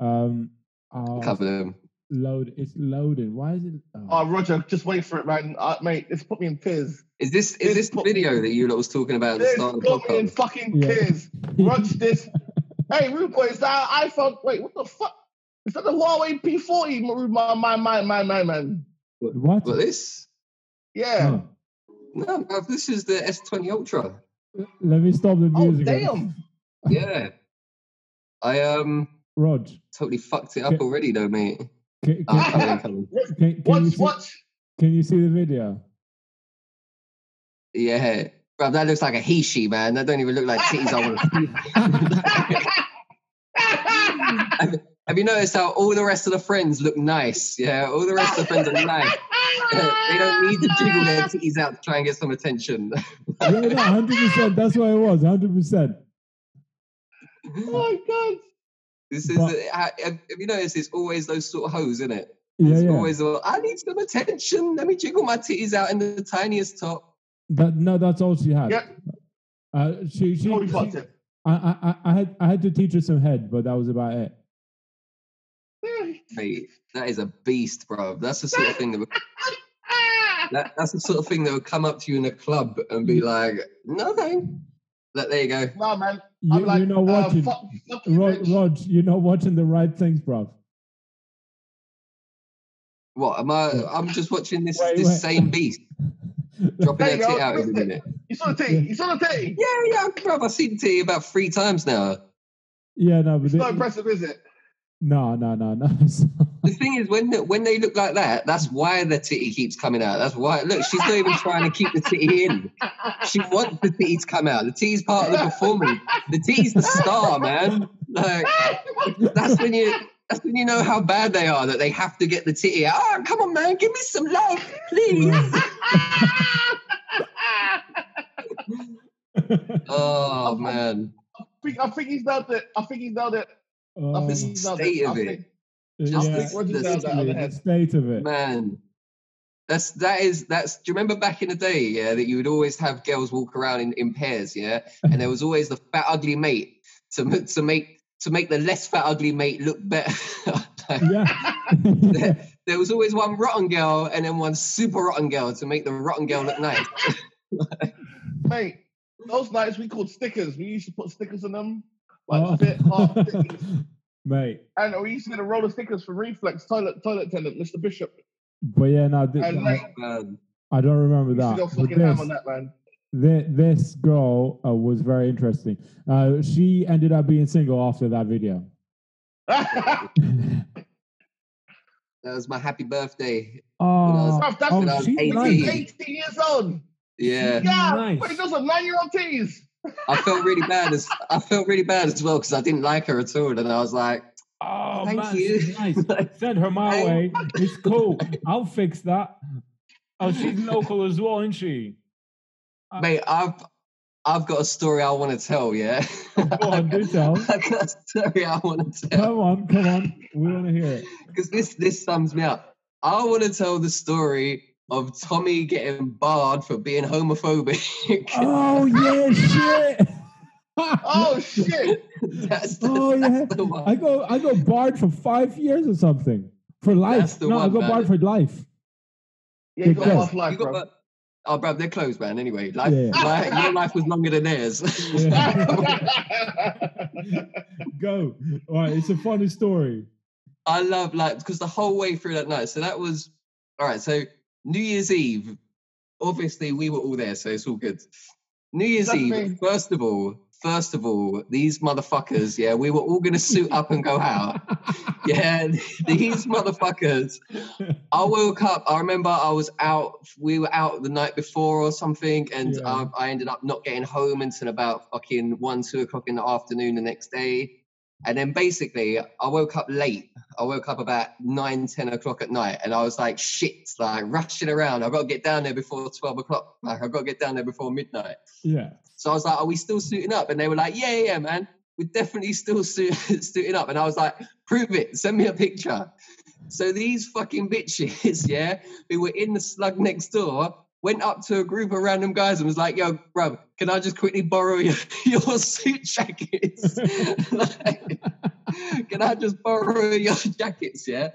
Um, I'll Cover them. load. It's loading. Why is it? oh. Oh, Roger, just wait for it, man. Uh, mate, it's put me in tears. Is this is This this video that you lot was talking about at the This start of the put me in podcast? fucking Yeah. tears. Watch this. hey, Rude Boy, is that iPhone? Wait, what the fuck? Is that the Huawei P40? My, my, my, my, my, man. what? What this? Yeah. Oh. No, bruv, this is the S20 Ultra. Let me stop the music. Oh, music. damn. Yeah. I um Rod, totally fucked it up Okay. already though, mate. can, Oh, can, come on, come on. can, can, you Watch, see, watch. can you see the video? Yeah. Bruv, that looks like a he she, man. That don't even look like titties I want to have you noticed how all the rest of the friends look nice? Yeah, all the rest of the friends are nice. they don't need to jiggle their titties out to try and get some attention. yeah, no, hundred percent. That's what it was. Hundred percent. oh my god. This is, But- have have you noticed it's always those sort of hoes, isn't it? Yeah, It's yeah. always, I need some attention. Let me jiggle my titties out in the tiniest top. But no, that's all she had. Yep. Uh, she she, Totally she- fucked it. I, I I- I had I had to teach her some head, but that was about it. Mate, that is a beast, bro. That's the sort of thing that would that, that's the sort of thing that would come up to you in a club and be like, nothing. thank." That there you go. No, man. You, I'm like, you're not uh, fuck, fuck you, Rod. Rod. You're not watching the right things, bro. What am I? I'm just watching this Wait, this wait. same beast dropping There their you tit go. out every minute. You saw the titty. You saw the titty. Yeah, yeah, bro. I've seen tea about three times now. Yeah, no, but It's they, not impressive, is it? No, no, no, no. The thing is, when they, when they look like that, that's why the titty keeps coming out. That's why. Look, she's not even trying to keep the titty in. She wants the titty to come out. The titty's part of the performance. The titty's the star, man. Like that's when you. That's when you know how bad they are. That they have to get the titty out. Oh, come on, man, give me some love, please. Oh man, I think, I think he's nailed it. I think he's nailed it. I Uh, think state of it. just yeah, the- Roger the- nailed that on literally, the the head. state of it. man. That's that is that's. Do you remember back in the day? Yeah, that you would always have girls walk around in, in pairs. Yeah, and there was always the fat ugly mate to to make to make the less fat ugly mate look better. Yeah. there, there was always one rotten girl and then one super rotten girl to make the rotten girl look nice. Mate, those nights we called stickers. We used to put stickers on them. Like Oh. fit, heart, stickers. Mate, And we used to get a roll of stickers for Reflex, toilet, toilet attendant, Mr. Bishop. but yeah, no, th- And I, like, Man, I don't remember we that. go But fucking ham this- on that, man. Thi- this girl uh, was very interesting. Uh, she ended up being single after that video. that was my happy birthday. Oh, Bruv, that's oh, when I was she's 18. 18 years old. Yeah, Yeah, Nice. wait, those are nine-year-old tees. I felt really bad as I felt really bad as well because I didn't like her at all, and I was like, Oh, Thank man, you. she's nice. Send her my way. It's cool. I'll fix that. Oh, she's local as well, isn't she? Uh, mate, I've I've got a story I want to tell. Yeah, Go on, do tell. I've got a story I want to tell Come on, come on. We want to hear it. because this this sums me up. I want to tell the story of Tommy getting barred for being homophobic. Oh yeah, shit. Oh shit! that's the, Oh yeah. that's the one. I go I go barred for five years or something. For life. That's the No, I go man. barred for life. Yeah, you got Yes. half life, You bro. bar- Oh, bro, they're closed, man. Anyway, life, Yeah, yeah. life- your life was longer than theirs. Go. All right, it's a funny story. I love like because the whole way through that night. So that was all right. So New Year's Eve, obviously we were all there, so it's all good. New Year's That's Eve, me. first of all, first of all, these motherfuckers, yeah, we were all gonna suit up and go out. Yeah, these motherfuckers. I woke up. I remember I was out. We were out the night before or something, and Yeah. uh, I ended up not getting home until about fucking one, two o'clock in the afternoon the next day. And then basically, I woke up late. I woke up about nine, ten o'clock at night, and I was like, shit, like rushing around. I've got to get down there before twelve o'clock. Like I got to get down there before midnight. yeah. So I was like, "Are we still suiting up?" And they were like, "Yeah, yeah, yeah, man, we're definitely still suit- suiting up." And I was like, "Prove it. Send me a picture." So these fucking bitches, yeah, who were in the slug next door, went up to a group of random guys and was like, "Yo, bro, can I just quickly borrow your, your suit jackets? Like, can I just borrow your jackets?" Yeah.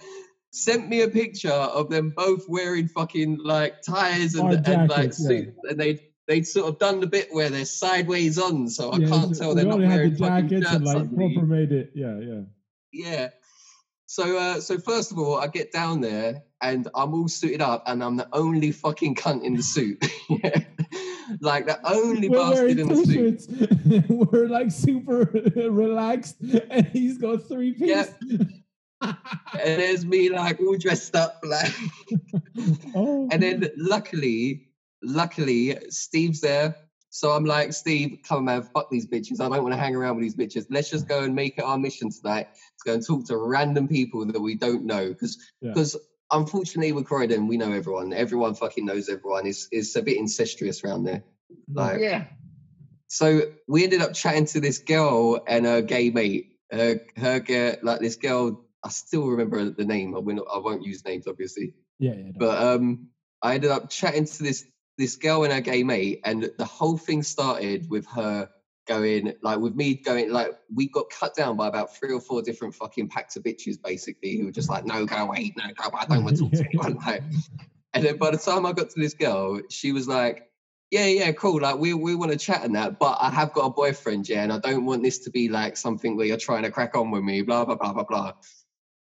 Sent me a picture of them both wearing fucking like ties and, Hard and like jackets, yeah. suits, and they they'd sort of done the bit where they're sideways on, so I Yeah, can't so tell they're not wearing the fucking jackets and like proper made it. Yeah, yeah. Yeah. So uh, so first of all, I get down there and I'm all suited up, and I'm the only fucking cunt in the suit. yeah. Like the only We're bastard in the suit. We're like super relaxed, and he's got three piece. Yeah. And there's me like all dressed up, like. oh, And then luckily, luckily, Steve's there. So I'm like, Steve, come on, man, fuck these bitches. I don't want to hang around with these bitches. Let's just go and make it our mission tonight to go and talk to random people that we don't know. Because Yeah. because unfortunately with Croydon, we know everyone. Everyone fucking knows everyone. It's it's a bit incestuous around there. Like yeah. so we ended up chatting to this girl and her gay mate. Her her girl, like this girl, I still remember the name. I won't I won't use names obviously. yeah, yeah. no. But um, I ended up chatting to this this girl and her gay mate, and the whole thing started with her going like with me going like we got cut down by about three or four different fucking packs of bitches basically who were just like no go away no go away, I don't want to talk to anyone like and then by the time I got to this girl she was like yeah yeah cool like we we want to chat and that but I have got a boyfriend yeah and I don't want this to be like something where you're trying to crack on with me blah blah blah blah blah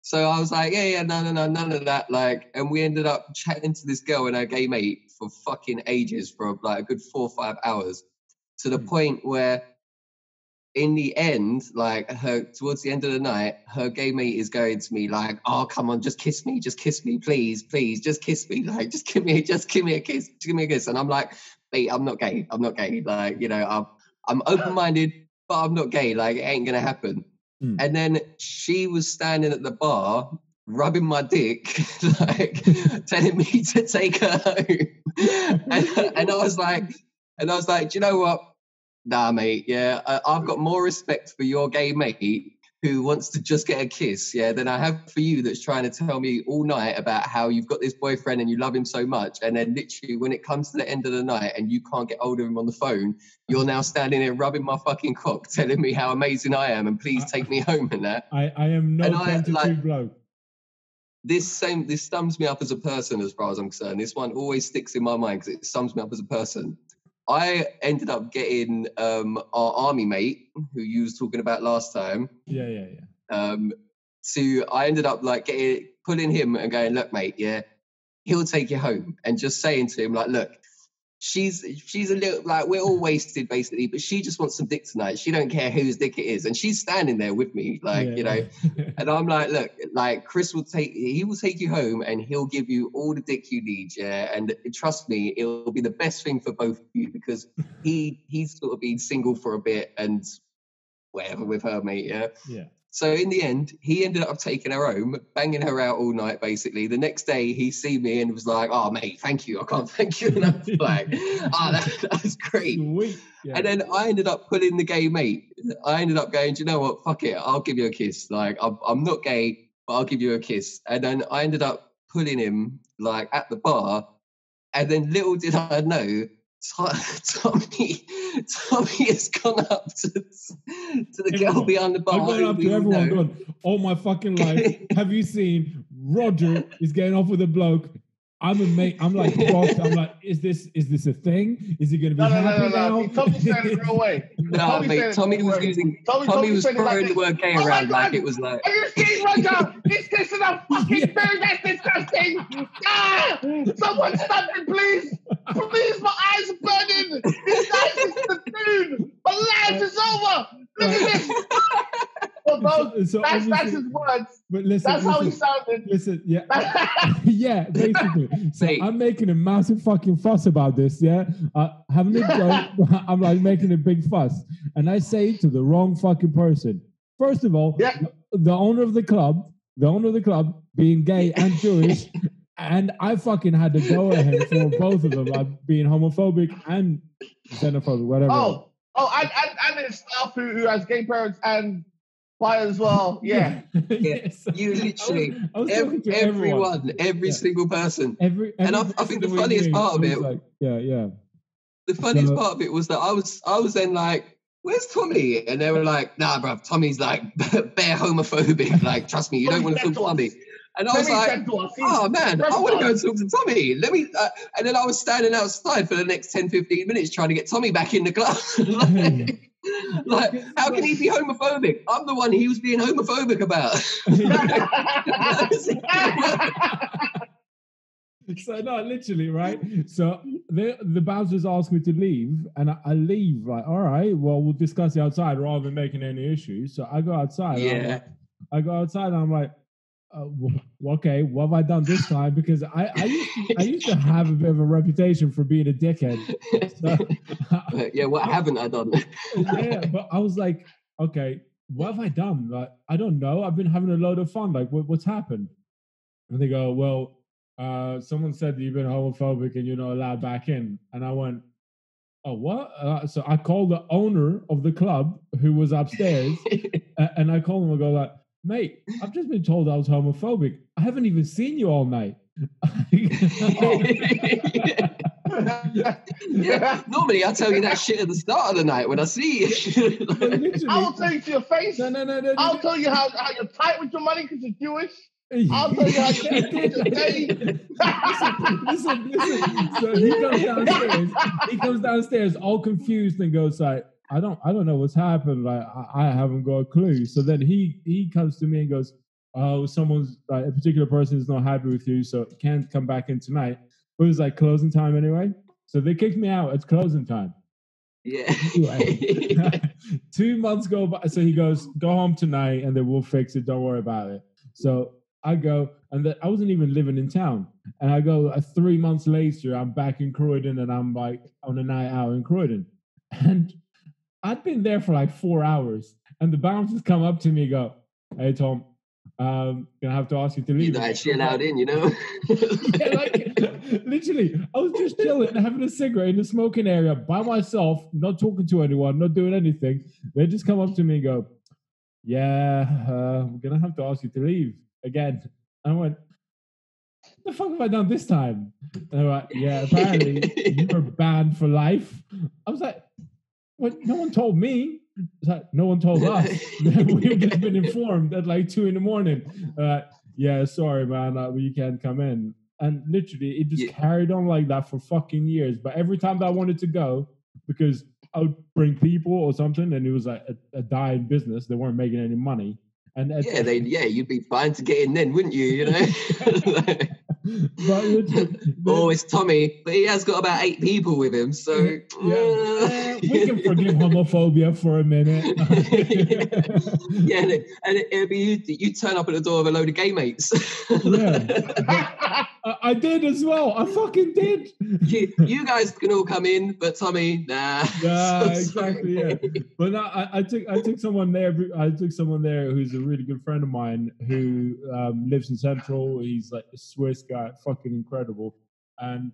so I was like, yeah, yeah, no, no, no, none of that. Like, and we ended up chatting to this girl and her gay mate for fucking ages, for like a good four or five hours, to the Hmm. point where, in the end, like her towards the end of the night, her gay mate is going to me like, oh, come on, just kiss me, just kiss me, please, please, just kiss me, like, just give me, just give me a kiss, just give me a kiss. And I'm like, mate, I'm not gay, I'm not gay. Like, you know, I'm I'm open minded, but I'm not gay. Like, it ain't gonna happen. Mm. And then she was standing at the bar, rubbing my dick, like telling me to take her home. And, and I was like, and I was like, do you know what? Nah, mate. Yeah, I, I've got more respect for your gay mate who wants to just get a kiss, yeah, than I have for you that's trying to tell me all night about how you've got this boyfriend and you love him so much. And then literally when it comes to the end of the night and you can't get hold of him on the phone, you're now standing there rubbing my fucking cock, telling me how amazing I am and please take me home and that. I, I am no And I, 22 like- bloke. This same this sums me up as a person as far as I'm concerned. This one always sticks in my mind because it sums me up as a person. I ended up getting um, our army mate, who you was talking about last time, Yeah, yeah, yeah. um, to I ended up like getting pulling him and going, look, mate, yeah, he'll take you home, and just saying to him like, look, she's she's a little like we're all wasted basically, but she just wants some dick tonight. She don't care whose dick it is, and she's standing there with me, like Yeah, you know. yeah. And I'm like, look, like Chris will take, he will take you home and he'll give you all the dick you need, yeah. And trust me, it'll be the best thing for both of you because he he's sort of been single for a bit and whatever with her, mate, yeah. yeah. So in the end, he ended up taking her home, banging her out all night, basically. The next day, he see me and was like, "Oh, mate, thank you. I can't thank you enough." Like, oh, that, that was great. Yeah. And then I ended up pulling the gay mate. I ended up going, do you know what? Fuck it. I'll give you a kiss. Like, I'm, I'm not gay, but I'll give you a kiss. And then I ended up pulling him, like, at the bar. And then little did I know, Tommy, Tommy has gone up to, to the girl Everyone. behind the bar. I've gone up to everyone, know. gone, all my fucking life. Have you seen Roger is getting off with a bloke? I'm a mate. I'm like, fucked. I'm like, is this is this a thing? Is he gonna be No, no, no, no, no. now? Tommy's saying it the wrong way. No, Tommy's saying mate. Tommy was wrong using. Tommy, Tommy Tommy's was saying like throwing the word gay Oh around like it was like. Are you seeing Roger? He's kissing a fucking Yeah. food. That's disgusting. Ah! Someone stop me, please. Please, my eyes are burning. This guy's just the dude. My life is over. Look at this. Well, bro, So- so that's, that's his words. But listen, That's how he listen, sounded. listen, yeah, yeah, basically. So Mate. I'm making a massive fucking fuss about this. Yeah, uh, having a joke. I'm like making a big fuss, and I say to the wrong fucking person. First of all, Yeah. the owner of the club, the owner of the club, being gay and Jewish, and I fucking had to go at him for both of them, like being homophobic and xenophobic, whatever. Oh, oh, and, and, and his staff who, who has gay parents and bi as well. Yeah. yes. You literally, I was Ev- talking to everyone. everyone, every Yeah. single person. Every, And I- every I think the funniest part of it- like, yeah, yeah. The funniest So- part of it was that I was, I was then like, "Where's Tommy?" And they were like, "Nah, bruv, Tommy's like bare homophobic. Like, trust me, you don't want to talk to Tommy." And I was Tommy like, said to us, he- oh man, I want to go and talk to Tommy. Let me. Uh, and then I was standing outside for the next 10, 15 minutes trying to get Tommy back in the club. like, like, how can he be homophobic? I'm the one he was being homophobic about. so no, literally, right? So the the bouncers asked me to leave, and I, I leave. Like, all right, well, we'll discuss it outside rather than making any issues. So I go outside. Yeah. like- I go outside, and I'm like. Uh, okay, what have I done this time? Because I, I, used to, I used to have a bit of a reputation for being a dickhead. So, yeah, what haven't I done? yeah, but I was like, okay, what have I done? Like, I don't know. I've been having a load of fun. Like, what, what's happened? And they go, well, uh, someone said that you've been homophobic and you're not allowed back in. And I went, oh, what? Uh, so I called the owner of the club who was upstairs, and I called him and go like, mate, I've just been told I was homophobic. I haven't even seen you all night. yeah, normally I tell you that shit at the start of the night when I see you. Literally- I'll tell you to your face. no, no, no, no. I'll tell you how, how you're tight with your money because you're Jewish. I'll tell you how you're Jewish. listen, listen. So he comes downstairs. He comes downstairs all confused and goes like, "I don't, I don't know what's happened. Like, I, I haven't got a clue." So then he he comes to me and goes, "Oh, someone's like a particular person is not happy with you, so can't come back in tonight." But it was like closing time anyway, so they kicked me out. It's closing time. yeah. Anyway, two months go by. So he goes, go home tonight and then we'll fix it. Don't worry about it. So I go, and then I wasn't even living in town. And I go, uh, three months later, I'm back in Croydon and I'm like on a night out in Croydon. And I'd been there for like four hours. And the bouncers come up to me and go, hey, Tom, um, gonna have to ask you to leave. You're not out in, you know? yeah, like literally, I was just chilling, having a cigarette in the smoking area by myself, not talking to anyone, not doing anything. They just come up to me and go, "Yeah, uh, we're gonna have to ask you to leave again." I went, "The fuck have I done this time?" And they were like, "Yeah, apparently you're banned for life." I was like, "What? No one told me." No one told us. We've just been informed at like two in the morning. Uh, yeah, sorry, man, uh, you can't come in. And literally, it just Yeah. carried on like that for fucking years. But every time that I wanted to go, because I would bring people or something, and it was like a, a dying business, they weren't making any money. And yeah, they yeah, you'd be fine to get in then, wouldn't you? You know? oh, it's Tommy, but he has got about eight people with him, so yeah, eh, we can forgive homophobia for a minute. yeah, and, it, and it, it'd be you, you turn up at the door of a load of gay mates. yeah, I, I did as well. I fucking did. you, you guys can all come in, but Tommy, nah. Yeah, So exactly. Yeah, but no, I, I took I took someone there. I took someone there who's a really good friend of mine who um, lives in Central. He's like a Swiss guy, fucking incredible, and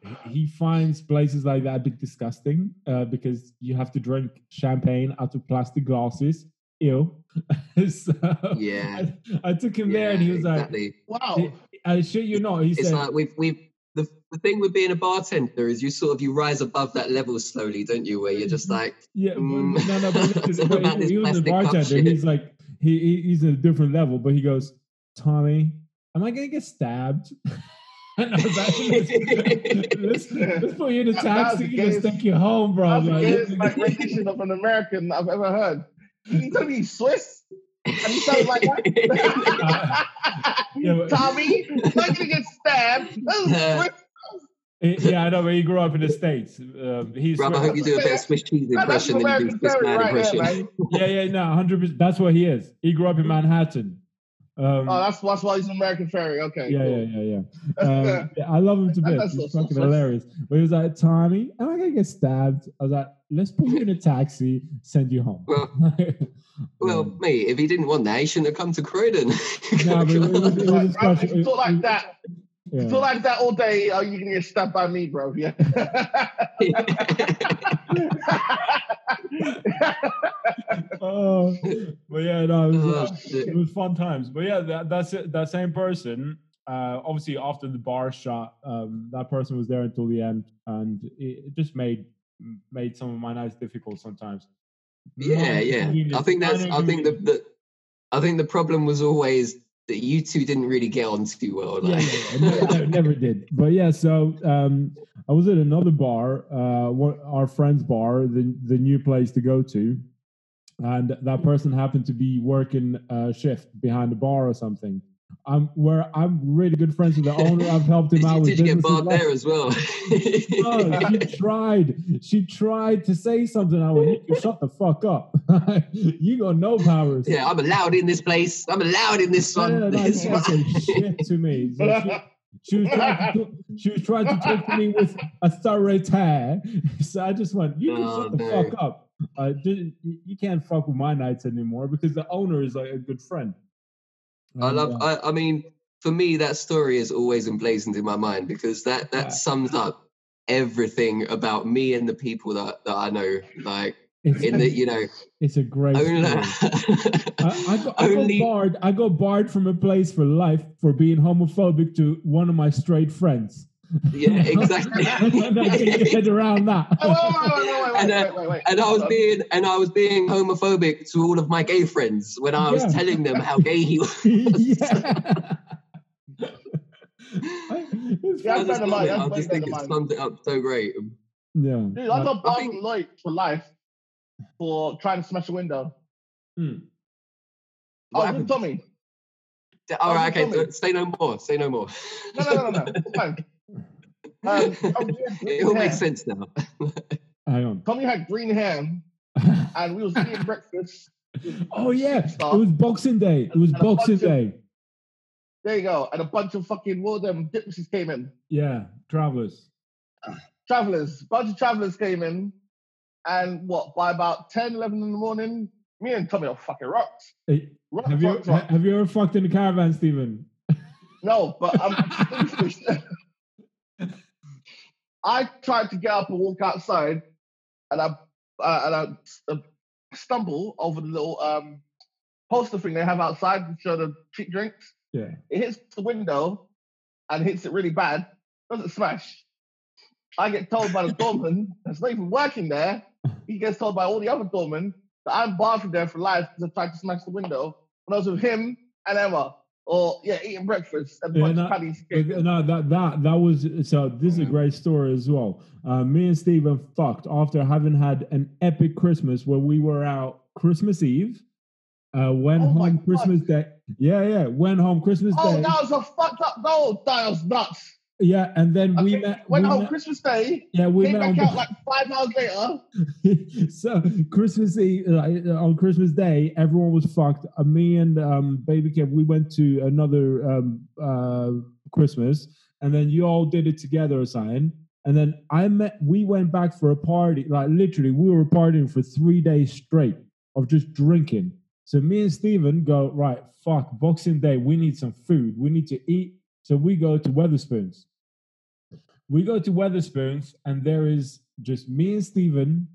he- he finds places like that a bit disgusting uh, because you have to drink champagne out of plastic glasses. Ew. so Yeah. I, I took him there, and he was exactly. wow. Like, I shit you not. He It's said, like we've we've the, the thing with being a bartender is you sort of you rise above that level slowly, don't you? Where you're just like, Yeah, but, Mm. no, no, but, listen, but he, he was a bartender. He's like, he, he he's at a different level, but he goes, Tommy, am I gonna get stabbed? And I was like, let's, let's, let's put you in a That- that was taxi and let's take you home, bro. That's the man. gayest like rendition of an American I've ever heard. You told me he's Swiss, and he sounds like that. Yeah, but- Tommy, you're not gonna get stabbed. That was Swiss. Yeah, I know, but he grew up in the States. Um, he's Rob, I hope you do a better Swiss cheese That- impression than you do American Swiss man right impression. man. yeah, yeah, no, hundred percent. That's what he is. He grew up in Manhattan. Um, Oh, that's, that's why he's an American fairy. Okay. yeah, cool. yeah, yeah, yeah. Um, yeah, I love him to bits. He's so- so fucking hilarious. But he was like, Tommy, am I gonna get stabbed? I was like, let's put you in a taxi, send you home. Well, Well, Um, mate, if he didn't want that, he shouldn't have come to Croydon. No, but it was- it was a Like, bro, special- if you talk like that, yeah. if you talk like that all day, oh, you're gonna get stabbed by me, bro. Yeah. oh, but yeah, no, it was, Oh, uh, it was fun times. But yeah, that, that's it. That same person. Uh, obviously, after the bar shot, um, that person was there until the end, and it, it just made made some of my nights difficult sometimes. yeah, Minor yeah. I think that's. I think the, the I think the problem was always that you two didn't really get on too well. Like. yeah, never, never did. But yeah, so um, I was at another bar, uh, what, our friend's bar, the the new place to go to, and that person happened to be working a shift behind the bar or something. I'm where I'm really good friends with the owner. I've helped him Did, out you, with did you get barred there as well? No, she tried. She tried to say something. I went, "You shut the fuck up. you got no powers. yeah, I'm allowed in this place. I'm allowed in this Yeah, one. no, This you can't one. shit to me. So she, she was trying to talk, she was trying to talk to me with authority. So I just went, you can Oh, shut the no. fuck up. Uh, you you can't fuck with my nights anymore because the owner is like a good friend. I love. uh, I, I mean, for me, that story is always emblazoned in my mind because that that Yeah. sums up everything about me and the people that, that I know. Like it's, in the, you know, it's a great only, story. I, I, got, I got only barred. I got barred from a place for life for being homophobic to one of my straight friends. Yeah, exactly. Get head around that. Oh, And, I was Hold being and I was being homophobic to all of my gay friends when I was Yeah. telling them how gay he was. yeah. Yeah, I just, done love mine, it. I've just think it sums it up so great. yeah. Dude, I Uh, got I barred think- from Lloyd for life for trying to smash a window. hmm. What oh, happened? Tommy. All right, you okay. tell. Say no more. Say no more. No, no, no, no, no. It's fine. Um, Tommy had green it all hair. makes sense now. Hang on. Tommy had green ham, and we was eating breakfast. oh yeah, it was Boxing Day. It was And Boxing bunch of- Day. There you go. And a bunch of fucking all them gypsies came in. Yeah, travelers. Travelers, bunch of travelers came in, and what? By about 10, 11 in the morning, me and Tommy are fucking rocks. Hey, Rocks, have you rocks, rocks. have you ever fucked in a caravan, Stephen? No, but I'm. I tried to get up and walk outside, and I uh, and I uh, stumble over the little um, poster thing they have outside to show the cheap drinks. Yeah. It hits the window and hits it really bad. Doesn't smash. I get told by the doorman that's not even working there. He gets told by all the other doormen that I'm barred from there for life because I tried to smash the window when I was with him and Emma. Or yeah, eating breakfast and Yeah, bunch no, of paddies. Came in. No, that that that was so. This is a great story as well. Uh, me and Stephen fucked after having had an epic Christmas where we were out Christmas Eve. Uh, went Oh home God. Christmas Day. Yeah, yeah. Went home Christmas Oh, Day. that was a fucked up goal. That was nuts. Yeah, and then we met. Went we home met- Christmas Day, yeah, we came met back on out like five hours later. so Christmas Eve like, on Christmas Day, everyone was fucked. Uh, me and um, Baby Kev, we went to another um, uh, Christmas, and then you all did it together or something. And then I met. We went back for a party. Like literally, we were partying for three days straight of just drinking. So me and Stephen go right. Fuck Boxing Day. We need some food. We need to eat. So we go to Wetherspoons. We go to Wetherspoons, and there is just me and Stephen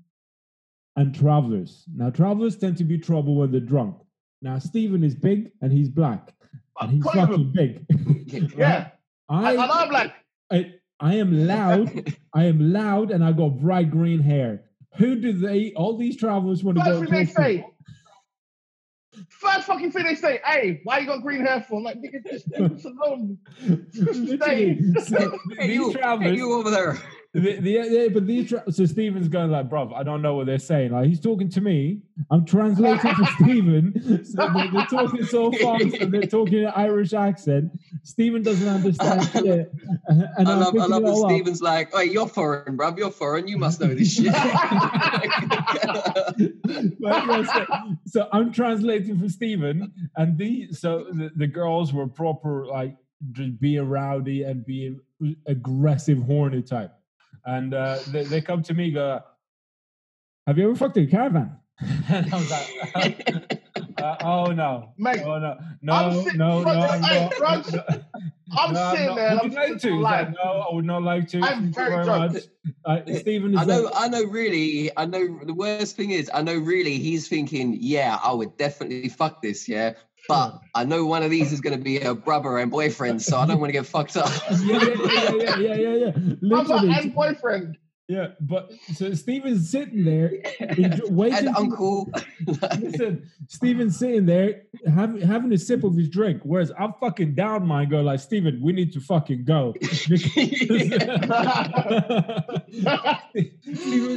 and travelers. Now, travelers tend to be trouble when they're drunk. Now, Stephen is big and he's black, and he's fucking big. Yeah, I, and I'm like, I, I am loud. I am loud, and I got bright green hair. Who do they? All these travelers want to go thing they talk to? Say, First fucking thing they say, hey, why you got green hair for? I'm like, nigga, just leave us alone. Literally, so Hey, you, hey, you over there. The, the, yeah, but these tra- so Stephen's going like, bruv, I don't know what they're saying. Like he's talking to me, I'm translating for Stephen. So they're, they're talking so fast and they're talking in Irish accent. Stephen doesn't understand shit. And I I'm love, I love that up. Stephen's like, hey, you're foreign, bruv. You're foreign. You must know this shit. So, so I'm translating for Stephen, and the so the, the girls were proper like just being rowdy and being aggressive, horny type, and uh, they, they come to me go, "Have you ever fucked in a caravan?" and I was like, uh, "Oh no, Mate, oh no, I'm no, sit- no, no, I'm hey, not." Raj, no, I'm no, I'm sitting not. there. and Would I'm you like to? like, like, no, I would not like to. I'm Thank you very very drunk. much. Uh, Stephen is I know, like, I know. Really, I know. The worst thing is, I know. Really, he's thinking, yeah, I would definitely fuck this, yeah. But hmm. I know one of these is going to be a brother and boyfriend, so I don't want to get fucked up. yeah, yeah, yeah, yeah, yeah, yeah, yeah. brother and boyfriend. Yeah, but so Stephen's sitting there waiting. and uncle. Listen, Stephen's sitting there having having a sip of his drink, whereas I'm fucking down mine. Go like, Stephen, we need to fucking go. Stephen's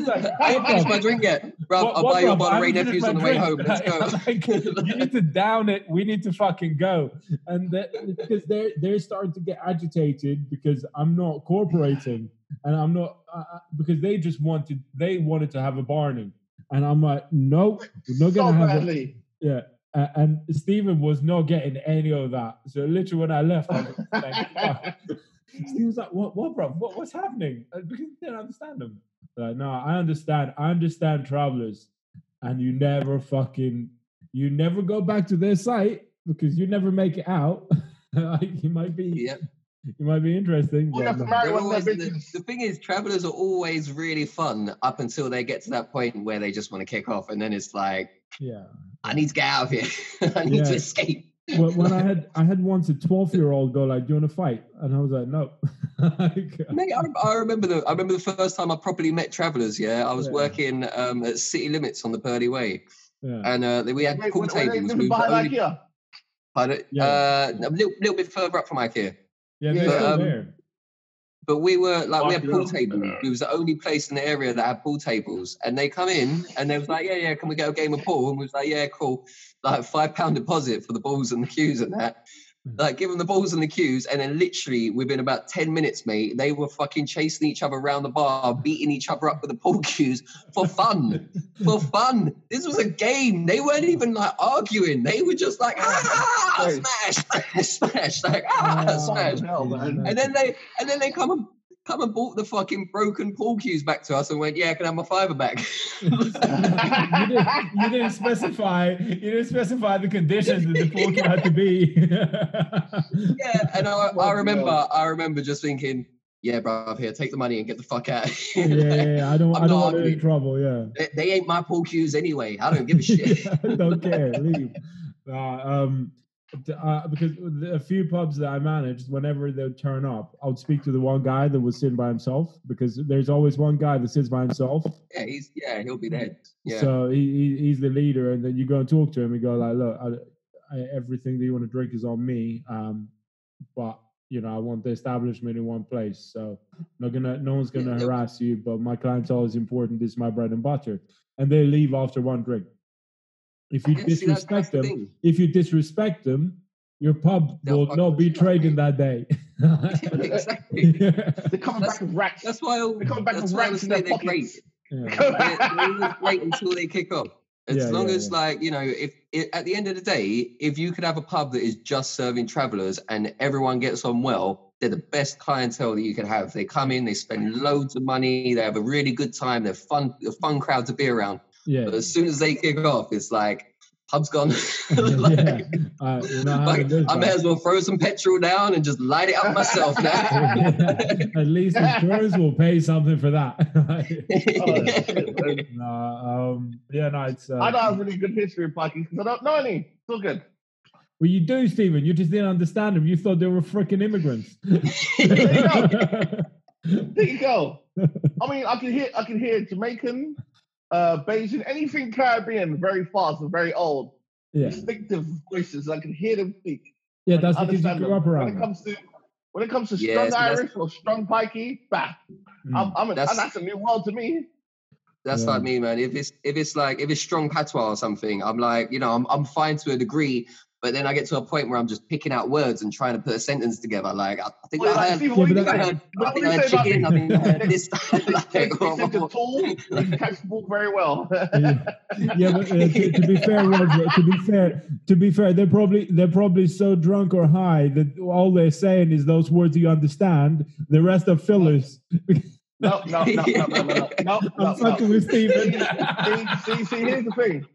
like, I ain't "What finished my drink yet, bro. What- I'll what, buy you a bruv? bottle I of Wray haven't Nephews finished on the way home. Let's go. Like, you need to down it. We need to fucking go. And that, because they're they're starting to get agitated because I'm not cooperating, and I'm not uh, uh, because they just wanted they wanted to have a barney, and I'm like, nope, we're not so gonna have it. Yeah. Uh, and Stephen was not getting any of that. So literally, when I left, I was like, "Thank fuck." Stephen's like, "What, what, bro? What, what's happening?" Uh, Because he didn't understand them. Like, no, I understand. I understand travelers, and you never fucking, you never go back to their site because you never make it out. like, you might be, Yep. you might be interesting. We but no. marry They're one of always- the, the thing is, travelers are always really fun up until they get to that point where they just want to kick off, and then it's like, Yeah. I need to get out of here. I need to escape. Well, when I had, I had once a twelve-year-old go like, "Do you want to fight?" And I was like, "No." Like, Mate, I, I remember the I remember the first time I properly met travelers. Yeah, I was Yeah. working um, at City Limits on the Purley Way, yeah. and uh, we had Wait, pool when- when tables. living We were behind only, IKEA. pardon? Yeah. uh, a little, little bit further up from IKEA. Yeah, they're Yeah, still um, there. But we were like we had pool yeah. tables. We was the only place in the area that had pool tables. And they come in and they was like, Yeah, yeah, can we get a game of pool? And we was like, Yeah, cool. Like five pound deposit for the balls and the cues and that. Mm. Like give them the balls and the cues, and then literally within about 10 minutes, mate, they were fucking chasing each other around the bar, beating each other up with the pool cues for fun. for fun. This was a game. They weren't even like arguing. They were just like, ah, smash, smash, smash, like ah, Oh, smash. hell, man. And then they and then they come and come and bought the fucking broken pool cues back to us and went, Yeah, I can have my fiver back? you, didn't, you didn't specify. You didn't specify the conditions that the pool cue had to be. yeah. And I, I remember. I remember just thinking, Yeah, bro, here, take the money and get the fuck out. yeah, yeah, yeah, I don't. I'm I don't not want any trouble. Yeah. they, they ain't my pool cues anyway. I don't give a shit. don't care. Leave. Uh, um, t- uh, because a few pubs that I managed, whenever they would turn up, I would speak to the one guy that was sitting by himself because there's always one guy that sits by himself. yeah, he's yeah, he'll be there. Yeah. So he, he he's the leader, and then you go and talk to him and go like, look, I, I, everything that you want to drink is on me. Um, but you know, I want the establishment in one place, so not gonna, no one's gonna Yeah, harass you. But my clientele is important. This is my bread and butter, and they leave after one drink. If you Yeah, see, that's- that's disrespect them, thing. if you disrespect them, your pub They'll will not be shit out of trading you. that day. exactly. yeah. They're coming That's- back with racks. That's why I, They're coming back that's with why I racks in say their they're great. pockets. Yeah. they're, they're great until they kick off. As Yeah, long yeah, as, yeah. like, you know, if it, at the end of the day, if you could have a pub that is just serving travelers and everyone gets on well, they're the best clientele that you can have. They come in, they spend loads of money, they have a really good time, they're fun, a fun crowd to be around. Yeah. But as soon as they kick off, it's like pub's gone. yeah. Like, Uh, you like, I may as well throw some petrol down and just light it up myself now. At least insurance will pay something for that. Oh, shit, man. no, um, yeah, no, it's. Uh, I don't have really good history of Pakis because I don't know any. Still good. well, you do, Stephen. You just didn't understand them. You thought they were freaking immigrants. There you go. I mean, I can hear I can hear Jamaican, uh, Bayesian, anything Caribbean, very fast and very old. Yeah, distinctive voices. I can hear them speak. yeah, that's can because you grew them. up When it comes to when it comes to Yeah, strong Irish or strong pikey, bah, Mm. I'm, I'm a, That's- and that's a new world to me. That's Yeah. like me, man. If it's if it's like if it's strong patois or something, I'm like, you know, I'm I'm fine to a degree, but then I get to a point where I'm just picking out words and trying to put a sentence together. Like I, I think Well, I like, heard, Stephen, what Yeah, I you but think I heard, I think do I you heard chicken. I think I heard this. Like, they tall, you can catch the ball very well. yeah, yeah, but uh, to, to be fair, Roger, to be fair, to be fair, they're probably they're probably so drunk or high that all they're saying is those words you understand. The rest are fillers. No, no, no, no, no, no, no, no, no, I'm fucking no. with Stephen. See, see, see, here's the thing.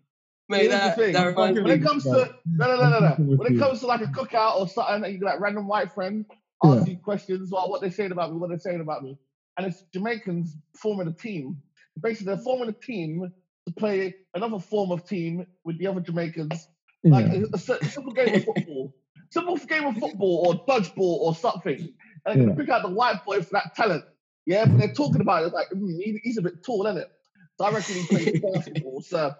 Mate, Here's the that, thing. that reminds When it comes to no, no, no, no, no. When it comes to like a cookout or something, that you get like random white friends Yeah. ask you questions about what they're saying about me, what they're saying about me, and it's Jamaicans forming a team. Basically, they're forming a team to play another form of team with the other Jamaicans, like Yeah. a, a si- simple game of football, simple game of football or dodgeball or something. And they're gonna Yeah. pick out the white boy for that talent. Yeah, but they're talking about it like mm, he's a bit tall, isn't it? So I reckon he plays basketball. So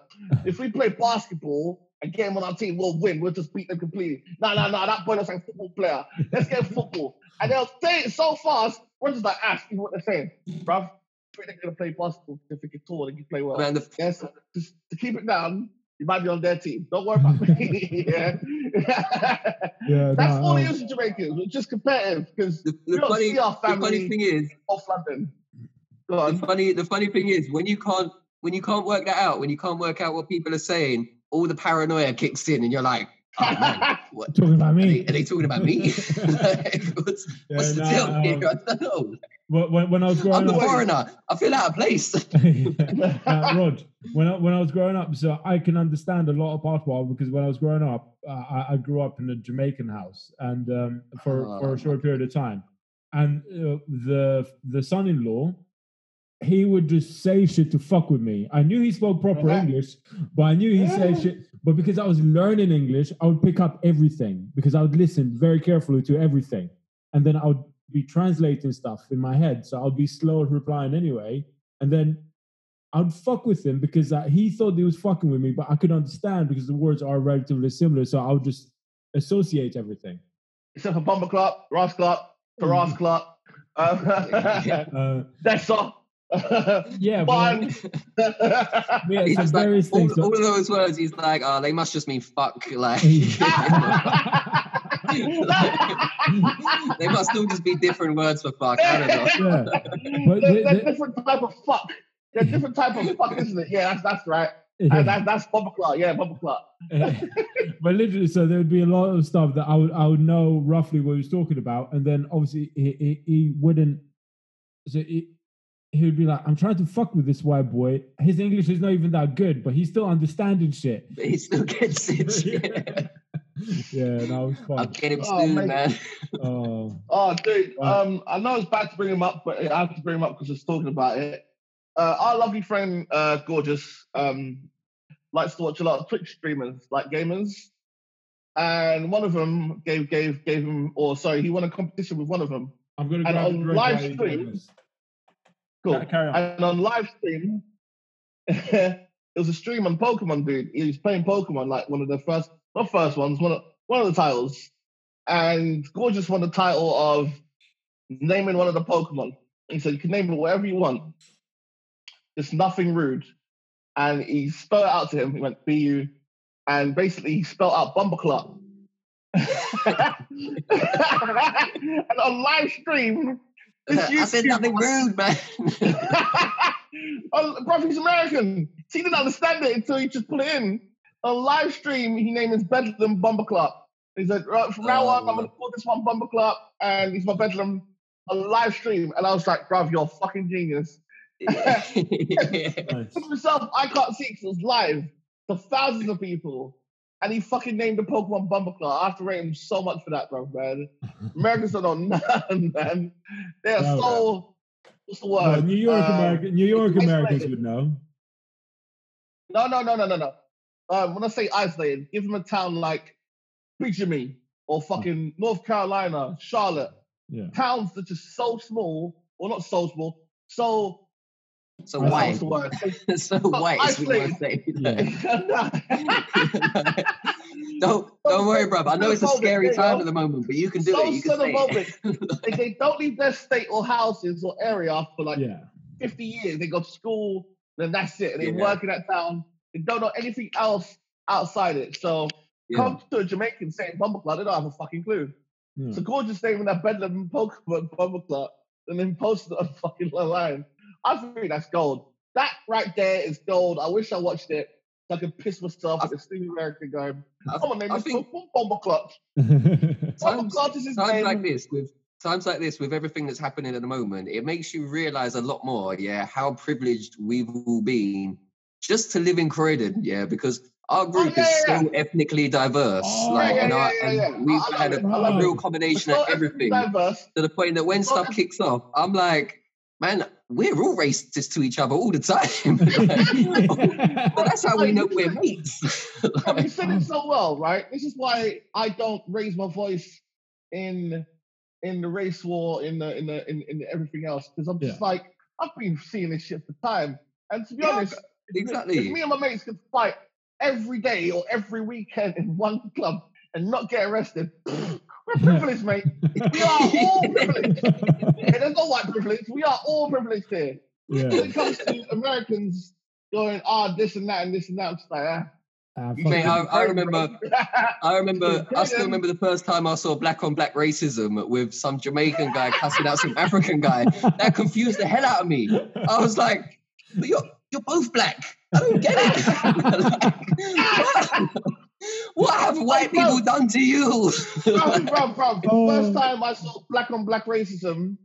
if we play basketball and get him on our team, we'll win. We'll just beat them completely. No, no, no, that boy looks like a football player. Let's get football. And they'll say it so fast, we're just like, ask you what they're saying. Bruv, I think they're gonna play basketball if they get tall and you play well. Man, the, Yes, just to keep it down, you might be on their team. Don't worry about me. yeah. Yeah, That's no, all it um, is in Jamaicans. We're just competitive because the, we the don't funny see our the funny family thing is, off London. Go the funny the funny thing is when you can't when you can't work that out, when you can't work out what people are saying, all the paranoia kicks in, and you're like, oh man, what? talking about Are they, me. are they talking about me? Like, what's Yeah, what's the nah, deal here? um, I don't know. When, when, when I was growing I'm the up, foreigner. I feel out of place. uh, Rod, when I, when I was growing up, so I can understand a lot of patois because when I was growing up, uh, I, I grew up in a Jamaican house and um, for for Oh. a short period of time, and uh, the the son-in-law, he would just say shit to fuck with me. I knew he spoke proper Yeah. English, but I knew he said shit. But because I was learning English, I would pick up everything because I would listen very carefully to everything, and then I would be translating stuff in my head. So I'll be slow at replying anyway. And then I'd fuck with him because he thought he was fucking with me, but I could understand because the words are relatively similar. So I would just associate everything. Except for Bomber Club, Ross Club, Taras Club. Um, Uh, that's all. Yeah, but, yeah, He's so like, various all. So- all of those words, he's like, oh, they must just mean fuck. Like, they must all just be different words for fuck. I don't know. yeah, But They're, the- they're the- different type of fuck. They're different type of fuck, isn't it? Yeah, that's that's right. And yeah. that, that's Bomber Club. Yeah, Bomber Club. but literally, so there would be a lot of stuff that I would I would know roughly what he was talking about, and then obviously he he, he wouldn't. So he, he would be like, "I'm trying to fuck with this white boy. His English is not even that good, but he's still understanding shit." But he still gets it. Yeah. yeah, that was I'll get him Oh, soon, mate. man. Oh, Oh, dude. Right. Um, I know it's bad to bring him up, but I have to bring him up because it's talking about it. Uh, our lovely friend, uh, gorgeous, um, likes to watch a lot of Twitch streamers, like gamers, and one of them gave gave gave him, or sorry, he won a competition with one of them. I'm gonna And grab on live while you stream- do this. Cool. Ca- Carry on. And on live stream, it was a stream on Pokemon, dude. He was playing Pokemon, like one of the first, not first ones, one of one of the titles. And Gorgeous won the title of naming one of the Pokemon. He said you can name it whatever you want. Just nothing rude. And he spelled it out to him. He went B U, and basically he spelled out Bumbleclot. and on live stream, I said nothing rude, man. oh, bro, he's American. He didn't understand it until he just put it in. On live stream, he named his Beldum Bumper Club. He said, right, from now on, I'm going to oh. call this one Bumper Club, and he's my Beldum on live stream. And I was like, bruv, you're a fucking genius. Nice. Myself, I can't see because it was live to thousands of people. And he fucking named the Pokemon Bumper Club. I have to rate him so much for that, bro, man. Americans don't know nothing, man. They're No, so, what's the word? New York Um, American, New York. Americans would know. No, no, no, no, no, no. Um, when I say isolated, give them a town like Benjamin or fucking North Carolina, Charlotte. Yeah. Towns that are just so small, or not so small, so So I white. That's the word. so white is what I say. don't don't worry, bro. I know it's a scary time at the moment, but you can do so it. You can say it. moment. if they don't leave their state or houses or area for like yeah. 50 years, they go to school, then that's it. And they Yeah. work in that town. They don't know anything else outside it. So Yeah. come to a Jamaican saying Bumble Club, they don't have a fucking clue. Hmm. yeah. It's a gorgeous name in that Beldum Pokemon Bumble Club, and then post it on fucking line. I think that's gold. That right there is gold. I wish I watched it so I could piss myself I- at the Stevie American guy. Come on, name I is think- Bumble Club. Bumble Times- is his times name. like this with times like this with everything that's happening at the moment it makes you realize a lot more yeah how privileged we've all been just to live in croydon yeah because our oh, group Oh, yeah, is yeah, so ethnically diverse Oh, like yeah, and, our, yeah, yeah, and we've had a, it. A real combination of everything Diverse. to the point that when It's stuff kicks off i'm like man we're all racist to each other all the time but that's how we know we're mates And you said it so well, right? This is why I don't raise my voice in in the race war, in the in the in, in everything else, because I'm just Yeah. like I've been seeing this shit for time. And to be Yeah, honest, me- exactly. if me and my mates could fight every day or every weekend in one club and not get arrested, we're privileged, mate. We are all privileged. Hey, there's no white privilege. We are all privileged here. When it comes to Americans going, ah, this and that and this and that, I'm just like, ah. You fuck Mate, I- I remember- I remember, I still remember the first time I saw black on black racism with some Jamaican guy cussing out some African guy. That confused the hell out of me. I was like, but you're, you're both black. I don't get it. Like, what? what have white people done to you? bro, bro, bro. The first time I saw black on black racism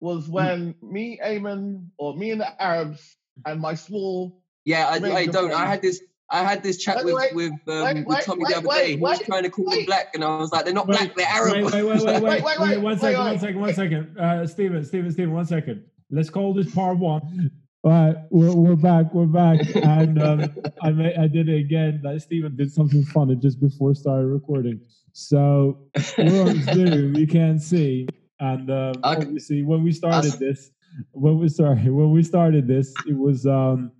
was when me, Eamon, or me and the Arabs and my small. yeah, I, I don't. I had this. I had this chat Wait, with wait, with, um, wait, with Tommy wait, the other wait, day. He was trying to call them black, and I was like, "They're not Wait, black. They're Arab." Wait, wait, wait, wait, wait, Wait, wait, wait, wait, one wait, second, one wait. second, one second. Uh, Stephen, Stephen, Stephen, one second. Let's call this part one. All right, we're, we're back, we're back, and um, I may, I did it again. Like Stephen did something funny just before started recording. So we're on Zoom, you can't see, and um, Okay. obviously when we started this, when we sorry, when we started this, it was um,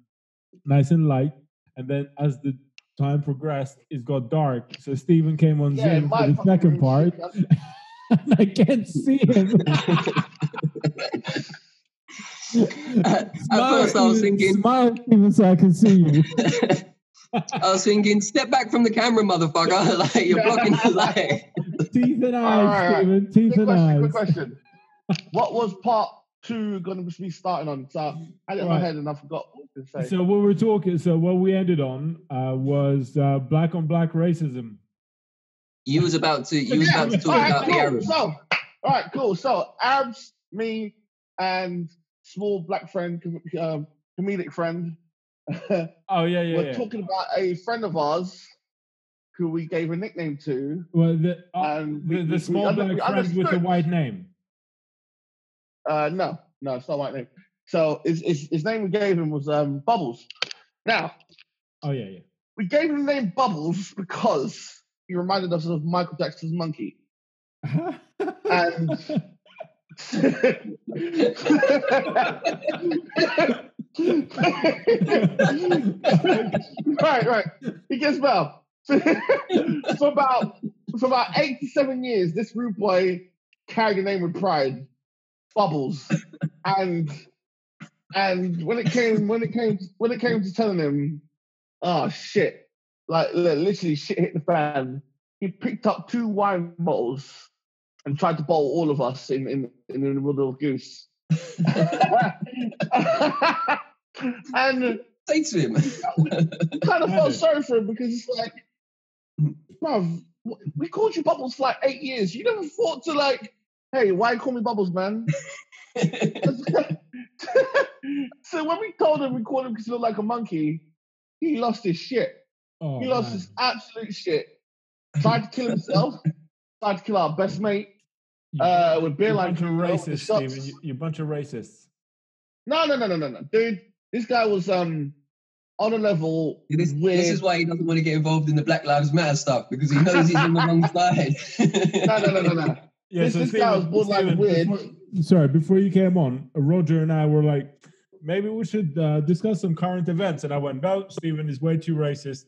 nice and light, and then as the time progressed, it got dark. So Stephen came on Yeah, Zoom for the second part. and I can't see him. At first, I was thinking, smile, Stephen, so I can see you. I was thinking, step back from the camera, motherfucker! like you're blocking the light. Teeth and All eyes, right, all right. Stephen. Teeth Quick and question, quick question. what was part two going to be starting on? So I had it in my head and I forgot what to say. So what we're talking, so what we ended on uh, was uh, black on black racism. You was about to. You was Yeah, about to talk all right, about the cool. Arabs. So, all right, cool. So, Arabs, me, and small black friend, um, comedic friend, Oh yeah, yeah, We're yeah. talking about a friend of ours who we gave a nickname to. Well, the, uh, we- the, the we small under- black we friend with the white name. Uh, no, no, it's not my name. So, his, his, his name we gave him was um, Bubbles. Now, Oh yeah, yeah. we gave him the name Bubbles because he reminded us of Michael Jackson's monkey. And right, right. He gets well. for about for about eight to seven years, this rude boy carried the name with pride, Bubbles, and and when it came when it came when it came to telling him, oh shit, like literally shit hit the fan. He picked up two wine bottles and tried to bowl all of us in in, in the middle of goose. and Say to him. kind of felt sorry for him because it's like, bruv, we called you Bubbles for like eight years. You never thought to like, hey, why call me Bubbles, man? so when we told him we called him because he looked like a monkey, he lost his shit. Oh, he lost man. his absolute shit. Tried to kill himself. tried to kill our best mate You- uh, with beer you like bunch of you know, the racists. Stephen. You, you bunch of racists. No, no, no, no, no, no, dude. This guy was um on a level This, with. this is why he doesn't want to get involved in the Black Lives Matter stuff because he knows he's on the wrong side. no, no, no, no, no. Yeah, This- so this guy was borderline weird. Before, sorry, before you came on, Roger and I were like, maybe we should uh, discuss some current events. And I went, no, Stephen is way too racist.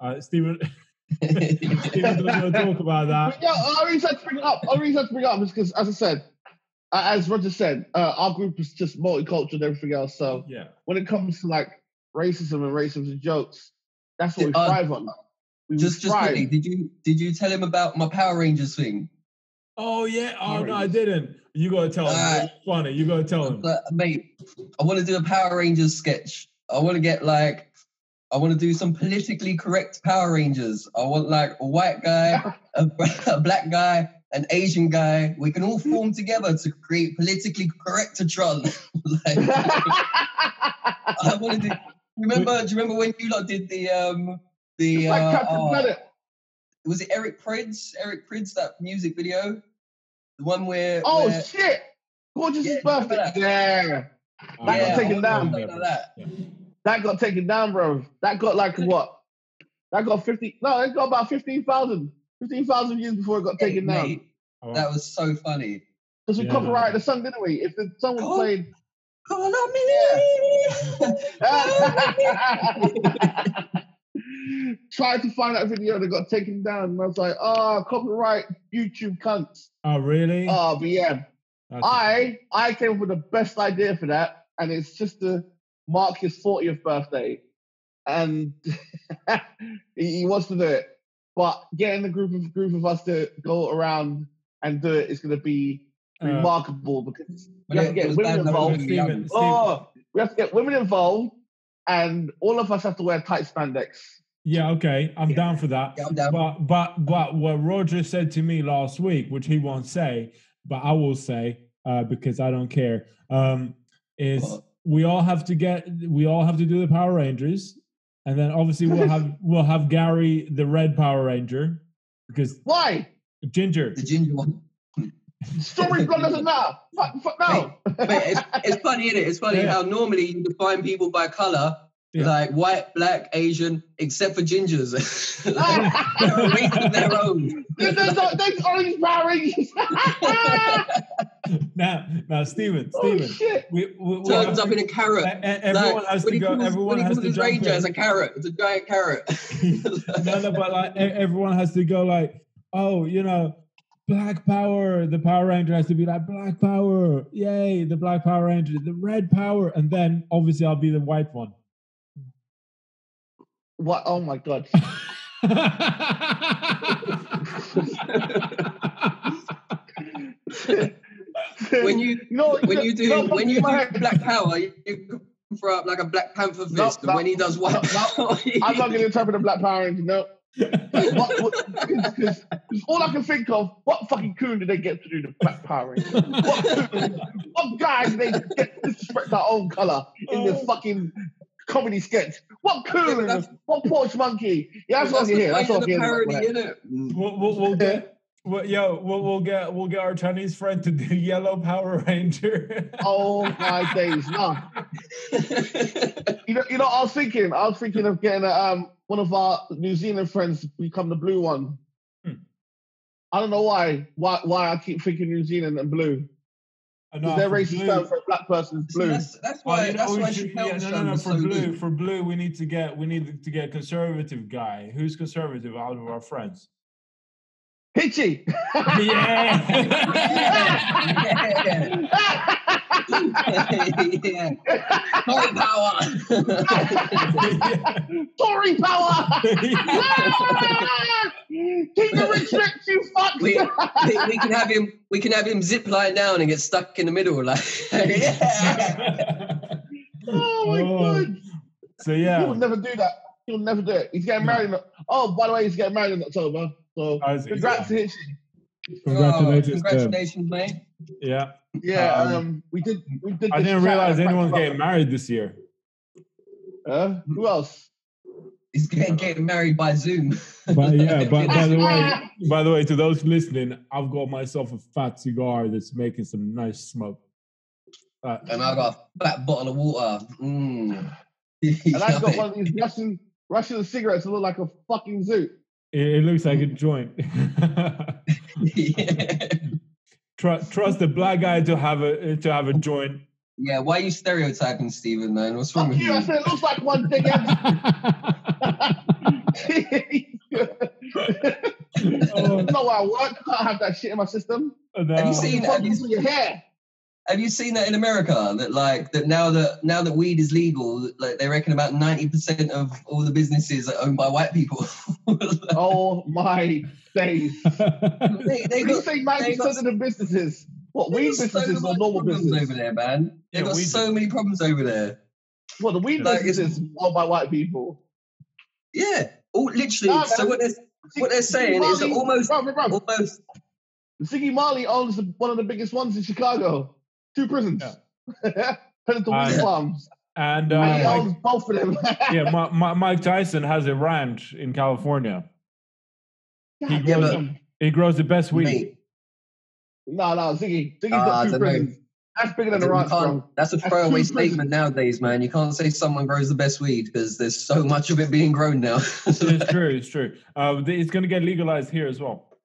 Uh, Stephen, Stephen doesn't want to talk about that. Yeah, our reason to bring it up. Our reason to bring it up is because, as I said, uh, as Roger said, uh, our group is just multicultural and everything else. So Yeah. when it comes to like racism and racism jokes, that's what we Uh, thrive on. We just just quickly, did you did you tell him about my Power Rangers thing? Oh yeah. Oh no, I didn't. You gotta tell him. Alright. It's funny. You gotta tell him. But, mate, I want to do a Power Rangers sketch. I want to get like, I want to do some politically correct Power Rangers. I want like a white guy, a, a black guy, an Asian guy. We can all form together to create politically correct Tron. like, I want to do. Remember? Do you remember when you lot did the um the It's like uh, Captain oh, Planet. was it Eric Prydz? Eric Prydz that music video, the one where Oh where, shit! Gorgeous' Yeah, remember birthday. that? Yeah, Uh, That got yeah, taken I down. like that. Yeah. That got taken down, bro. That got like what? That got fifty. No, it got about fifteen thousand. Fifteen thousand years before it got Hey, taken down. mate, Oh, that was so funny. Because we Yeah. copyrighted the song, didn't we? If the song was Oh. played. Call on me. Tried to find that video that got taken down, and I was like, "Oh, copyright YouTube cunts." oh really? Oh, but yeah, That's- I I came up with the best idea for that, and it's just to mark his 40th birthday, and he, he wants to do it. But getting a group of group of us to go around and do it is going to be uh, remarkable because we have to get women bad that we involved. were Stephen, young. Stephen, Oh, we have to get women involved, and all of us have to wear tight spandex. yeah, okay, I'm Yeah. down for that. Yeah, down. But but but what Roger said to me last week, which he won't say, but I will say uh, because I don't care, um, is What? We all have to get we all have to do the Power Rangers, and then obviously we'll have we'll have Gary the Red Power Ranger because Why? Ginger. The ginger one. Strawberry blonde doesn't matter. Fuck, fuck no. But it's, it's funny, isn't it? It's funny Yeah. how normally you define people by color, Yeah. like white, black, Asian, except for gingers. like, they're a race of their own. There's, there's, there's orange Power Rangers. Now now Stephen, oh Stephen, shit! we, we, we have Turns up to- in a carrot. e- everyone Like, has when to he go. calls- Everyone when he has calls to his jump ranger in. as a carrot. It's a giant carrot. no, no, but like everyone has to go like, oh, you know, Black Power. The Power Ranger has to be like Black Power, yay! The Black Power Ranger, the Red Power, and then obviously I'll be the white one. What? Oh my god! when you know, when you do know, when you my do head- Black Power, you, you throw up like a Black Panther fist, no, and when he does what? no, power, I'm not going to interpret the Black Power Ranger. No. what, what, cause, 'cause all I can think of, what fucking coon did they get to do the Black Power Ranger? What, coon, what guy did they get to spread their own color in this Oh. fucking comedy sketch? What Yeah, coon? but that's- what porch monkey? Yeah, that's, what I that's can the hear. That's point what of I the parody, hear. innit? we'll, we'll, we'll get. Well, yo, we'll, we'll get we'll get our Chinese friend to do Yellow Power Ranger. Oh my days, no. You know, you know, I was thinking, I was thinking of getting a, um one of our New Zealand friends to become the blue one. Hmm. I don't know why, why, why I keep thinking New Zealand and blue. I Because know, their for racist blue- term for a black person is See, blue. that's, that's why you know, that's oh, why should- Chappelle's yeah, show no, no, no. For so blue, good. for blue, we need to get we need to get a conservative guy. Who's conservative out of our friends? Hitchy. Yeah. yeah. Tory power. Tory power. Keep the rich rich, you fuck. we, we, we can have him. We can have him zip line down and get stuck in the middle, like. yeah. oh my Oh, god. so yeah, He yeah, will never do that. He'll never do it. He's getting married. In, oh, by the way, he's getting married in October. So congrats to Hitchy. congratulations. Oh, congratulations, mate. Yeah, Yeah, Um, um, we did. We did. I didn't realize anyone's Crack getting married this year. Huh? Who else? He's getting, getting married by Zoom. But yeah, but by the way, by the way, to those listening, I've got myself a fat cigar that's making some nice smoke. Uh, and I got a fat bottle of water. Mm. And I've got one of these Russian Russian cigarettes that look like a fucking zoo. it, it looks like a joint. yeah. Trust, trust the black guy to have a to have a joint. Yeah, why are you stereotyping Stephen, man? What's wrong Fuck with you. I you? said it looks like one thing. Oh, no, where I work, I can't have that shit in my system. Oh, have you seen- Fuck have you- for your hair. Have you seen that in America? That like that now that now that weed is legal, like they reckon about ninety percent of all the businesses are owned by white people. Oh my days. they, they You got, say 90% got- of the businesses, what, weed got so businesses or normal problems businesses? over there, man. They Yeah, got so do. many problems over there. Well, the weed Like, it's- businesses owned by white people? Yeah, all literally. Nah, so what they're What they're saying is that almost- Bro, bro, bro. almost Ziggy Marley owns the, one of the biggest ones in Chicago. Two prisons. Headed to Uh, weed farms. and and he uh, owns both of them. yeah, Mi- Mi- Mike Tyson has a ranch in California. He God grows, damn. he grows the best weed. mate. No, no, Ziggy. Ziggy's I got two don't know. prisons. That's bigger than the You ranch, can't- that's a That's throwaway two prisons. statement nowadays, man. You can't say someone grows the best weed because there's so much of it being grown now. It's true. It's true. Uh, it's going to get legalized here as well.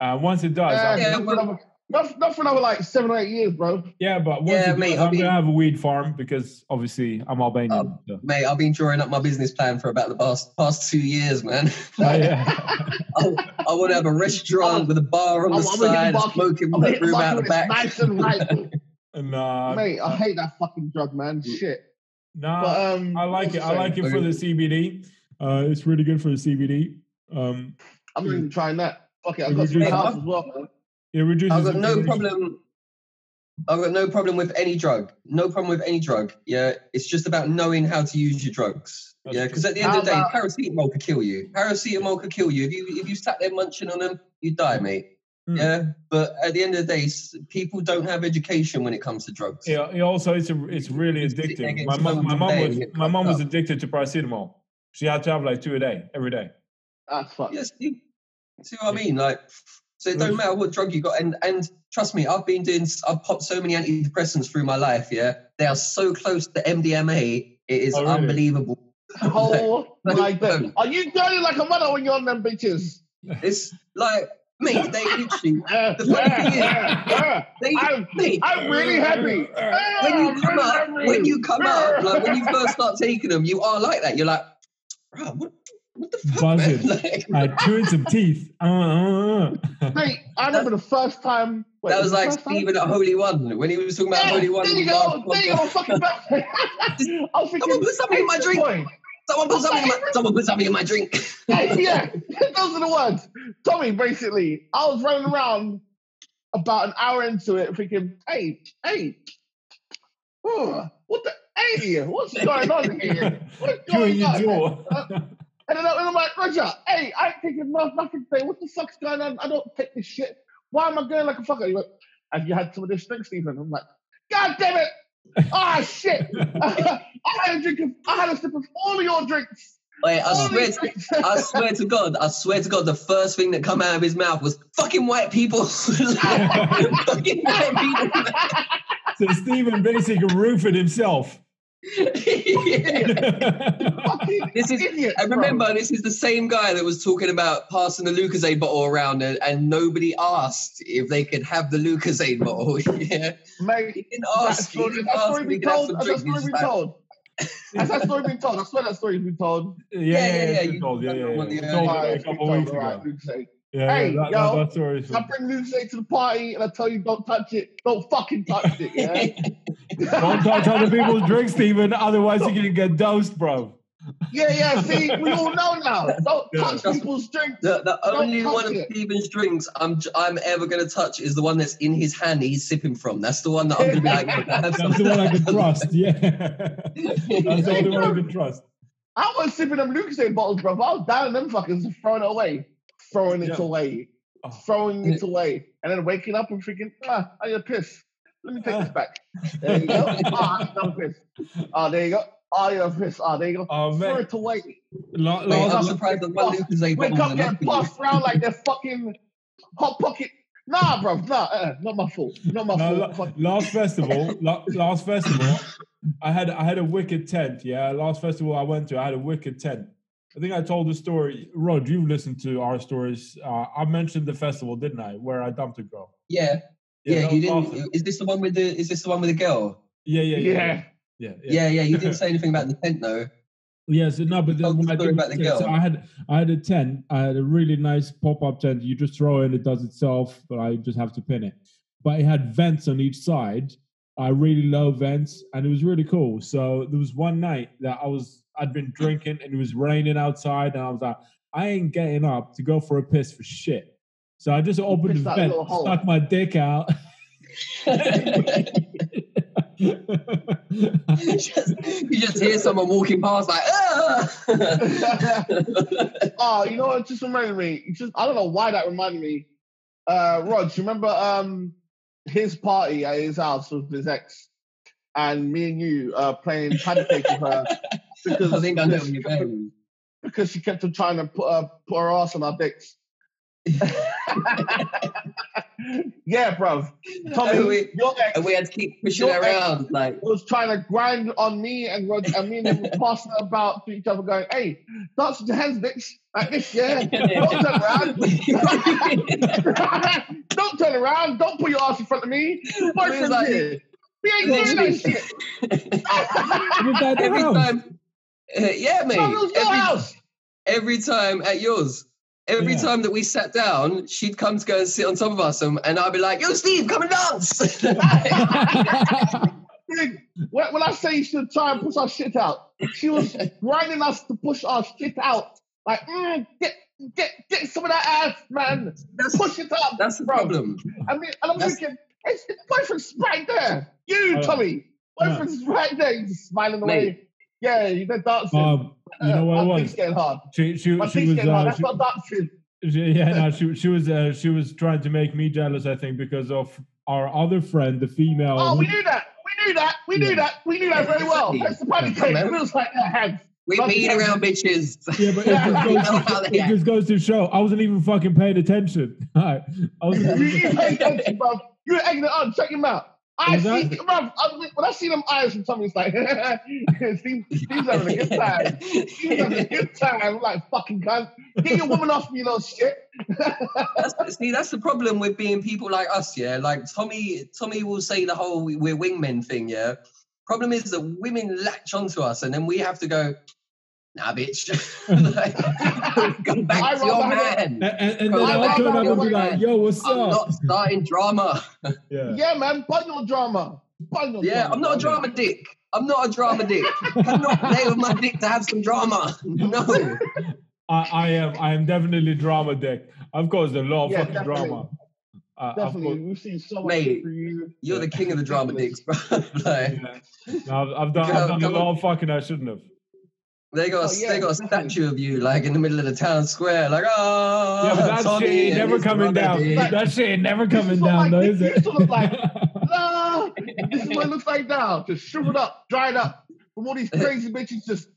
Uh, once it does, Yeah, Yeah, not, for well- another, not, not for another like seven or eight years, bro. yeah, but once Yeah, mate, I I'm mean- going to have a weed farm because obviously I'm Albanian. Um, so. Mate, I've been drawing up my business plan for about the past past two years, man. Oh, yeah. I, I want to have a restaurant with a bar on I'm, the I'm side, hit a the market. smoking I'm gonna hit the room out the when it's back. nice and right. Nah, Mate, I hate that fucking drug, man. Shit. nah, But um, I like it. I like it for the CBD. Uh, it's really good for the CBD. Um, I'm not even trying that. Fuck it, I've got three reduces- as well, man. It reduces. I've got no problem. I've got no problem with any drug. No problem with any drug. Yeah, it's just about knowing how to use your drugs. That's yeah, because at the end How of the day, about- paracetamol could kill you. Paracetamol could kill you if you if you sat there munching on them, you'd die, mate. Mm. Yeah, but at the end of the day, people don't have education when it comes to drugs. Yeah, it also it's a, it's really It's sitting there addictive. My, mom, my mom was my mom was addicted to paracetamol. She had to have like two a day every day. That's fucked. Yes, you see what I mean? Like, so it don't matter what drug you got. And and trust me, I've been doing, I've popped so many antidepressants through my life. Yeah, they are so close to MDMA. It is Oh, really? unbelievable. Oh Like, my like, god. Are you dirty like a mother when you're on them bitches? It's like, me, they literally, Uh, The funny thing uh, uh, they, I'm, mate, I'm really happy. Uh, when you come up, when you come up, like when you first start taking them, you are like that. You're like, bro, what, what the fuck, Buzzing. man? Like, I chewed some teeth. Uh, uh, uh. Mate, I remember the first time. Wait, that was the like first? Stephen at Holy One when he was talking about Yeah, Holy One. there you in the go. There you go. Fucking back. I was thinking. Someone put something in my hey, drink. boy. Someone put something in my, someone put something in my drink. Hey, yeah, those are the words. Tommy, basically, I was running around about an hour into it, thinking, "Hey, hey, oh, what the, hey, what's going on here? What's Chewing going your on?" Jaw. And then I'm like, Roger, hey, I ain't taking no, nothing today. What the fuck's going on? I don't take this shit. Why am I going like a fucker? He went, Have you had some of this drink, Stephen? I'm like, God damn it! Ah, shit! I had a drink of, I had a sip of all of your drinks. Wait, I All swear, to. I swear to God, I swear to God, the first thing that come out of his mouth was fucking white people. fucking white people. so Stephen basically roofed himself. Fucking This is- idiot. And remember, this is the same guy that was talking about passing the Lucozade bottle around, and, and nobody asked if they could have the Lucozade bottle. yeah, mate. he didn't That ask. He story, didn't that story been told. Has that story He's been like, told? Has that story been told? I swear that story's been told. yeah, yeah, yeah, yeah, it's told. Yeah, yeah, yeah. yeah, It's yeah, told a couple weeks ago. alright, Luke say. Yeah, Hey, yeah, that, yo, that, that story I bring Luke to the party and I tell you don't touch it. Don't fucking touch it, yeah? Don't touch other people's drinks, Stephen. Otherwise, you're gonna get dosed, bro. Yeah, yeah. See, we all know now. Don't Yeah. touch people's drinks. The, the only one of it. Stephen's drinks I'm I'm ever gonna touch is the one that's in his hand. He's sipping from. That's the one that I'm gonna be like, "Yo, can I have That's the one I can trust. Yeah, that's the only one I can trust. I was sipping them Lucozade bottles, bro. I was down them fuckers throwing it away. Throwing it Yeah. away. Oh. Throwing it away. And then waking up and freaking, ah, I need a piss. Let me take this back. There you go. Ah, another piss. Ah, there you go. Ah, you're a piss. Ah, there you go. Oh Throw man, to wait. La- Mate, I'm last, surprised that one Lucozade Wake up getting enough for you. passed around like they're fucking hot pocket. Nah, bro. Nah, uh, not my fault. Not my no, fault. la- last festival, la- last festival, I had I had a wicked tent. Yeah, last festival I went to, I had a wicked tent. I think I told the story. Rod, you've listened to our stories. Uh, I mentioned the festival, didn't I? Where I dumped a girl. Yeah, yeah. that you didn't. awesome. Is this the one with the? Is this the one with the girl? Yeah, yeah, yeah, Yeah. yeah. Yeah, yeah. You didn't say anything about the tent though. Yeah, so no, but then the when I did about the so girl. I had I had a tent. I had a really nice pop up tent. You just throw in, it does itself, but I just have to pin it. But it had vents on each side. I really low vents, and it was really cool. So there was one night that I was I'd been drinking, and it was raining outside, and I was like, I ain't getting up to go for a piss for shit. So I just opened the vent, stuck my dick out. you, just, you just hear someone walking past like, ah! oh, you know what? It just reminded me. it Just I don't know why that reminded me. Uh, Rod, you remember um his party at his house with his ex, and me and you uh playing patty cake with her because I think I know because where she you're kept- because she kept on trying to put uh, put her ass on our dicks. yeah, bro. Tommy, And we- your ex we had to keep pushing Your it ex- around. Like, was trying to grind on me and Rod, and me and him were passing about to each other, going, "Hey, dance with your hands, bitch, like this, yeah. Don't turn around. don't turn around. Don't put your ass in front of me. Your boyfriend's like- here. We ain't doing that shit. Was that the every house? time, uh, yeah, mate. Tom, your Every, house. every time at yours. Every Yeah. time that we sat down, she'd come to go and sit on top of us, and, and I'd be like, "Yo, Steve, come and dance." When, when I say you should try and push our shit out, she was grinding us to push our shit out. Like, mm, get, get, get some of that ass, man. that's Push it up. that's the bro. problem. I mean, and I'm That's- thinking, it's, it's boyfriend's right there. You, Uh, Tommy. Boyfriend's right there. He's just smiling away. Mate. Yeah, you're dancing. um, you know what it My was? getting hard. She she My she was getting hard. uh, That's she, not dancing. she, yeah no she she was uh, she was trying to make me jealous I think because of our other friend the female. Oh, we who- knew that. We knew that. We knew Yeah. that. We knew that very well. That's the patty cake. Man. It was like their hands. We Fucking beat around bitches. yeah, but it just, goes to, it just goes to show I wasn't even fucking paying attention. All right, I was You, you pay attention, bro. You were egging it on. Check him out. I Exactly. see, bro. I, when I see them eyes from Tommy, it's like, Steve, Steve's having a good time. Steve's having a good time. I'm like, fucking cunt. Get your woman off me, you little shit. That's, see, that's the problem with being people like us, yeah. Like Tommy, Tommy will say the whole "we're wingmen" thing, yeah. Problem is that women latch onto us, and then we have to go, "Nah, bitch, like, go back I to your rather have and, man." and, and then I I'll turn up and be like, "Yo, what's I'm up?" not starting drama. yeah. Yeah, man. Bundle drama. Bundle Yeah, drama. I'm not a drama dick. I'm not a drama dick. I'm not play with my dick to have some drama. No. I, I am I am definitely drama dick. Of course, a lot of Yeah, fucking definitely. drama. Uh, Definitely. course, We've seen so much Mate, shit for you. You're the king of the drama dicks, bro. like, yeah. No, I've, I've done, I've done a lot of fucking I shouldn't have. They got a, Oh, yeah, they got a statue of you like in the middle of the town square, like oh Yeah, but that Tommy shit ain't never coming down. dick. That shit ain't never coming down, my though, dick is it? used to look like. Ah, this is what it looks like now. Just shriveled up, dried up. From all these crazy bitches just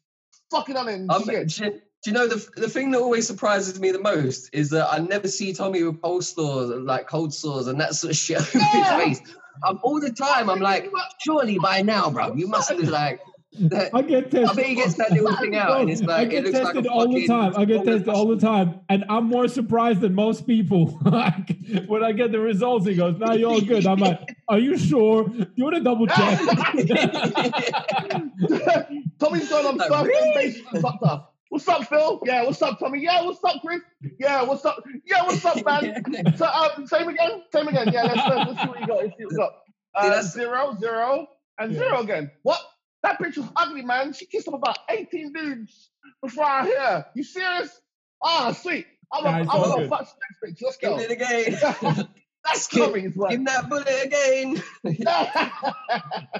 fucking on it and Um, shit. do, you- do you know the the thing that always surprises me the most is that I never see Tommy with cold sores like cold sores and that sort of shit over Yeah. his face. Um, all the time I'm like, surely by now, bro, you must be like. That, I get tested. I bet he gets that little thing out, and it's I get it looks like tested a all the time. I get tested all the time, and I'm more surprised than most people. like when I get the results, he goes, "Nah, you're all good." I'm like, "Are you sure? Do You want to double check?" Tommy's going on Like, really? with Doctor. What's up, Phil? Yeah, what's up, Tommy? Yeah, what's up, Chris? Yeah, what's up? Yeah, what's up, man? so, um, same again? Same again. Yeah, let's, uh, let's see what you got. Let's see what you got. Uh, zero, zero, and Yeah. zero again. What? That bitch was ugly, man. She kissed up about 18 dudes before I hear. You serious? Ah, sweet. I'm Nah, a, it's I'm a fuck next bitch. Let's Give it again. That's Give- Give one. that bullet again. That's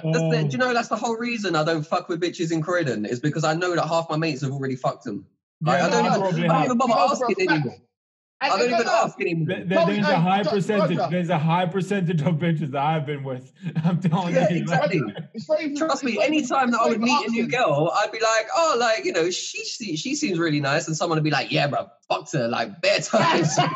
Oh, the, do you know that's the whole reason I don't fuck with bitches in Croydon is because I know that half my mates have already fucked them. Like, yeah, I don't no, even- I don't even bother You know for a asking anymore. I And- don't even no, no, ask anymore. There- there- there's hey, a high percentage. Roger. There's a high percentage of bitches that I've been with. I'm telling Yeah, you. exactly. It's not even- Trust it's me, not even- anytime that it's I would even meet a new girl, I'd be like, oh, like, you know, she she, she seems really nice. And someone would be like, yeah, bro, fucked her like bare times. and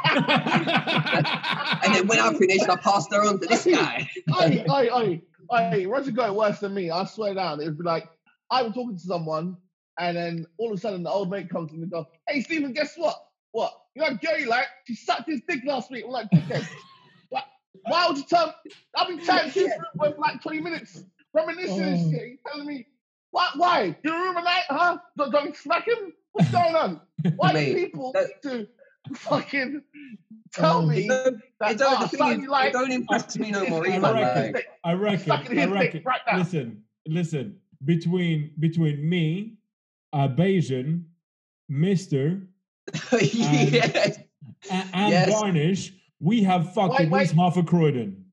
then when I finished, I passed her on to this guy. Oi, oi, oi, oi, Roger got it worse than me. I swear down. It would be like, I was talking to someone, and then all of a sudden the old mate comes in and goes, Hey, Stephen, guess what? What? You know, Gary, like, she sucked his dick last week. I'm like, dickhead. What? Why would you tell I've been chatting to you for like 20 minutes. reminiscing and Oh. shit. He's telling me, why? Why? You room a night, huh? Don't, don't smack him? What's going on? Why do people that- need to fucking tell Oh. me don't, that it don't, oh, the is, like don't impress me no more. I reckon- Like, like, I reckon. I reckon. right. Listen, listen. Between between me, uh, Bayesian, Mister, yeah, and, and Yes. Garnish, we have fucked Wait, at least half a Croydon.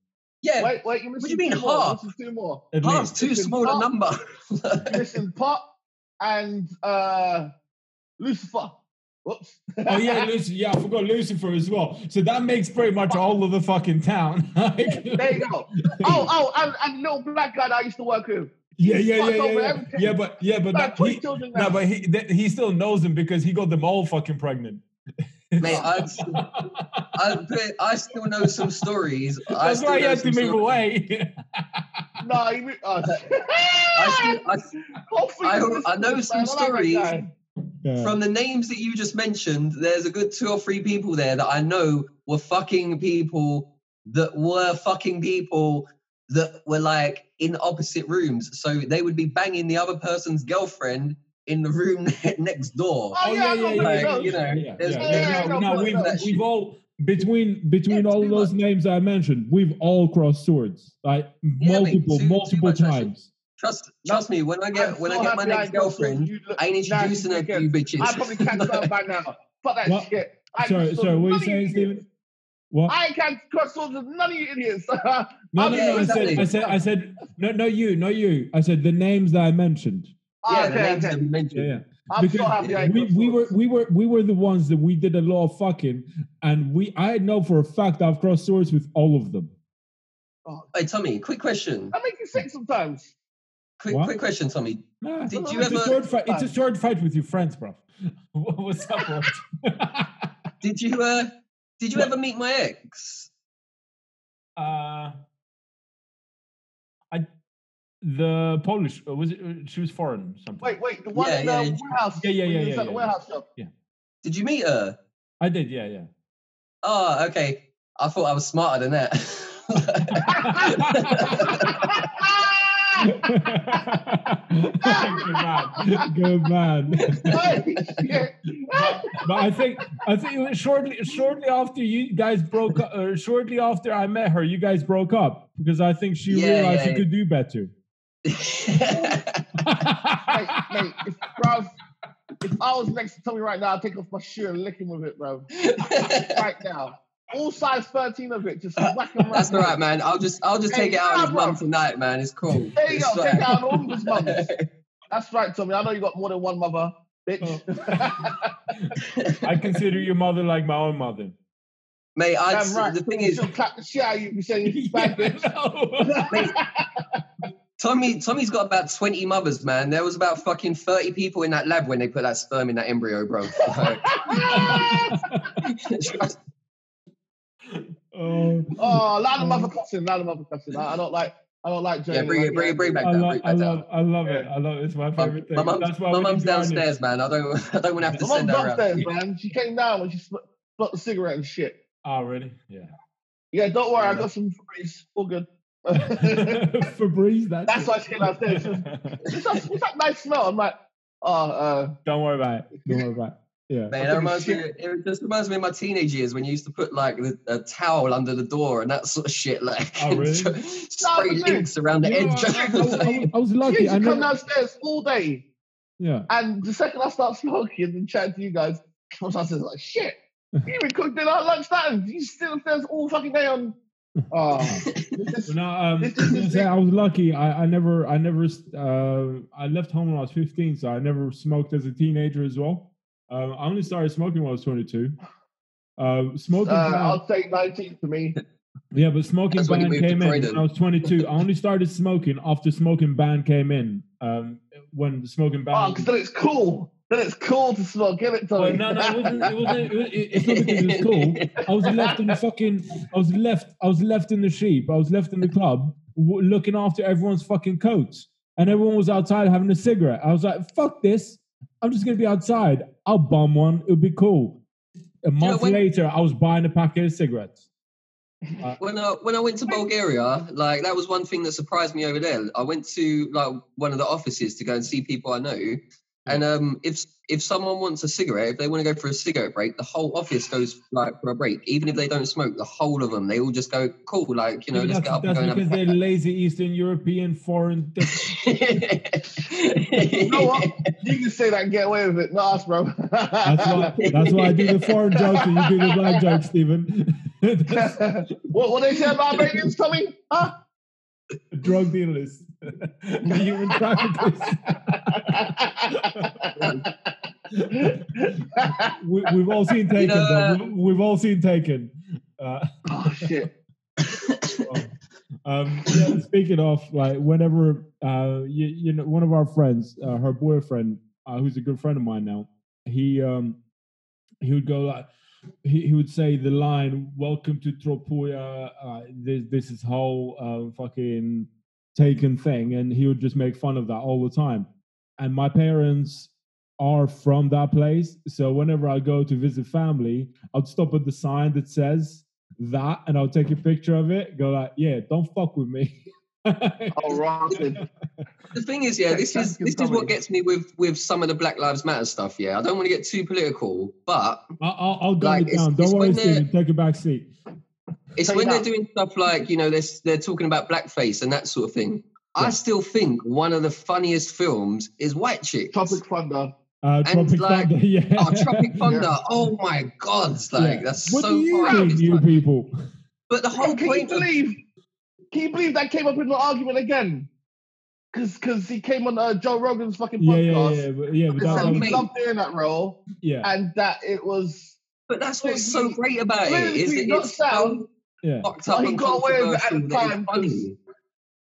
yeah. Wait, wait, you missing What do you mean two more. half? You're two more. At Half's least. too Listen, small a number. You're missing Pop and uh, Lucifer. Whoops. Oh yeah, Lucifer. Yeah, I forgot Lucifer as well. So that makes pretty much all of the fucking town. there you go. Oh, oh, and, and little black guy that I used to work with. Yeah, yeah, yeah, yeah, yeah. Yeah, but yeah, but that, he, children now. no, but he th- he still knows them because he got them all fucking pregnant. Mate, I, I, I still know some stories. I That's still why he know had to some move stories. away. no, he, re- oh, I, still, I, I- I know some man. I like that stories. Yeah. from the names that you just mentioned, there's a good two or three people there that I know were fucking people that were fucking people that were like in opposite rooms. So they would be banging the other person's girlfriend in the room next door. Oh, yeah, I know Like, those. you know, yeah, there's- yeah, there's- yeah. no, No, no, we've, we've all between between Yeah, all too those much. names I mentioned, we've all crossed swords like mate, multiple, too- too multiple much, actually. times. Trust, trust me. When I get I'm when so I get my happy I next girlfriend, look- I ain't introducing her to you bitches. I probably can't stand by now. Fuck that What? shit. I Sorry, ain't sorry, what are you saying. Stephen? What? I can't cross swords with none of you idiots. No, I'll no, no. I said. I said, I said, no, no, you, no, you. I said the names that I mentioned. yeah, the okay, names okay. that you mentioned. Yeah, yeah. I'm so Because happy we, we were we were we were the ones that we did a lot of fucking, and we I know for a fact I've crossed swords with all of them. Hey Tommy, quick question. I make you sick sometimes. Quick, What? quick question, Tommy. Nah, Did it's you a ever- sword fight? It's a sword fight with your friends, bro. What's up, bro? Did you uh did you What? ever meet my ex? uh, I the Polish uh, was it? uh, She was foreign. Something. Wait, wait, the one Yeah, in the yeah, yeah. warehouse. Yeah, yeah, when yeah, you yeah, at the yeah. warehouse shop. Yeah. Did you meet her? I did. Yeah, yeah. Oh, okay. I thought I was smarter than that. Good man. Good man. Holy shit. but I think I think it was shortly shortly after you guys broke up, or shortly after I met her, you guys broke up because I think she Yeah, realized yeah, she yeah. could do better. mate, mate, if, bruv, if I was next to Tommy right now, I'd take off my shoe and lick him with it, bro. Right now. All size 13 of it, just whack him right That's all there. right, man. I'll just I'll just Hey, take it out on his nah, bro. mum tonight, man. It's cool. There you It's go, take it out on all of his mums. That's right, Tommy. I know you got more than one mother, bitch. Oh. I consider your mother like my own mother. Mate, I Damn right. the thing is, She'll clap the shit out of you if you say you Yeah, bad bitch. I know. Tommy Tommy's got about 20 mothers, man. There was about fucking 30 people in that lab when they put that sperm in that embryo, bro. Trust- Um, oh, oh, loud of um, mother cussing, loud of mother cussing. I, I don't like, I don't like. yeah, bring like it, bring it, bring it back I love, it I love. I love it. I love it. It's my My, favorite thing. my mum's, my mum's need to be honest. downstairs, man. I don't, I don't want to have to My send mom's her out. upstairs, man. She came down when she sm- smoked the cigarette and shit. Oh, really? Yeah. Yeah, don't worry, I got some freeze. All good. Febreze, that's That's why she came downstairs. She was, what's, that, what's that nice smell? I'm like, oh, uh, Don't worry about it. Don't worry about it. Yeah. Man, that reminds me. It just reminds me of my teenage years when you used to put like the, a towel under the door and that sort of shit, like Oh, really? spray No, Lynx around the You edge. I, I- I was- I was- I was she lucky. used I to come downstairs all day. yeah. And the second I start smoking and chatting to you guys, I was like, shit, you even cooked dinner at lunchtime. You still upstairs all fucking day on. Oh, this is, no, um, This is the I. I was lucky. I, I never, I never, uh, I left home when I was 15, so I never smoked as a teenager as well. Um, I only started smoking when I was 22. Uh, smoking, uh, ban- I'll say 19 to me. yeah, but smoking That's ban moved came in when I was 22. I only started smoking after smoking ban came in. Um, when the smoking ban. Oh, because then it's cool. Then it's cool to smoke, Give it, Well, Tommy? no, no, it wasn't. It wasn't. It, was- it, it's not because it's cool. I was left in the fucking. I was left. I was left in the sheep. I was left in the club, w- looking after everyone's fucking coats, and everyone was outside having a cigarette. I was like, "Fuck this! I'm just gonna be outside. I'll bum one. It'll be cool." A month when- later, I was buying a packet of cigarettes. Uh, when I when I went to Bulgaria, like that was one thing that surprised me over there. I went to like one of the offices to go and see people I know, and um, if if someone wants a cigarette, if they want to go for a cigarette break, the whole office goes like for a break, even if they don't smoke. The whole of them, they all just go cool, like you know, let's that's, get up and that's go and because have they're lazy Eastern European foreign. You know what? You can say that and get away with it. Not us, bro. That's why. That's why I do the foreign jokes and you do the black jokes, Stephen. what what they say about Albanians, Tommy? Huh? Drug dealers, human traffickers. we, we've all seen Taken. know, though. We've, we've all seen Taken. Uh, oh shit. um, yeah, speaking of, like, whenever uh, you, you know, one of our friends, uh, her boyfriend, uh, who's a good friend of mine now, he um, he would go like, he, he would say the line, "Welcome to Tropoja." Uh, this this is how uh, fucking taken thing, and he would just make fun of that all the time. And my parents are from that place, so whenever I go to visit family, I'd stop at the sign that says that, and I'll take a picture of it. Go like, "Yeah, don't fuck with me." Oh, Rotted. the thing is, yeah, Yeah, this is this is what gets me with with some of the Black Lives Matter stuff. Yeah, I don't want to get too political, but I'll, I'll, I'll Like, it down. it's Don't worry, when Stephen. Take a back seat. It's Say when they're doing stuff like you know they're they're talking about blackface and that sort of thing. I still think one of the funniest films is White Chicks. Tropic Thunder. Uh, And, Tropic like, Thunder, yeah. Oh, Tropic Thunder! Oh my God! Like Yeah. that's what so do you funny. mean, you people? But the Bro, whole can you point of believe? Can you believe that came up in the argument again? Because because he came on uh, Joe Rogan's fucking podcast. Yeah, yeah, podcast. yeah, but, yeah, but and that, said he I loved doing that role, yeah, and that it was but that's what's so great about it is Clearly that not it's sound. So yeah. fucked Well, he got away with it at the controversial that it's time, funny.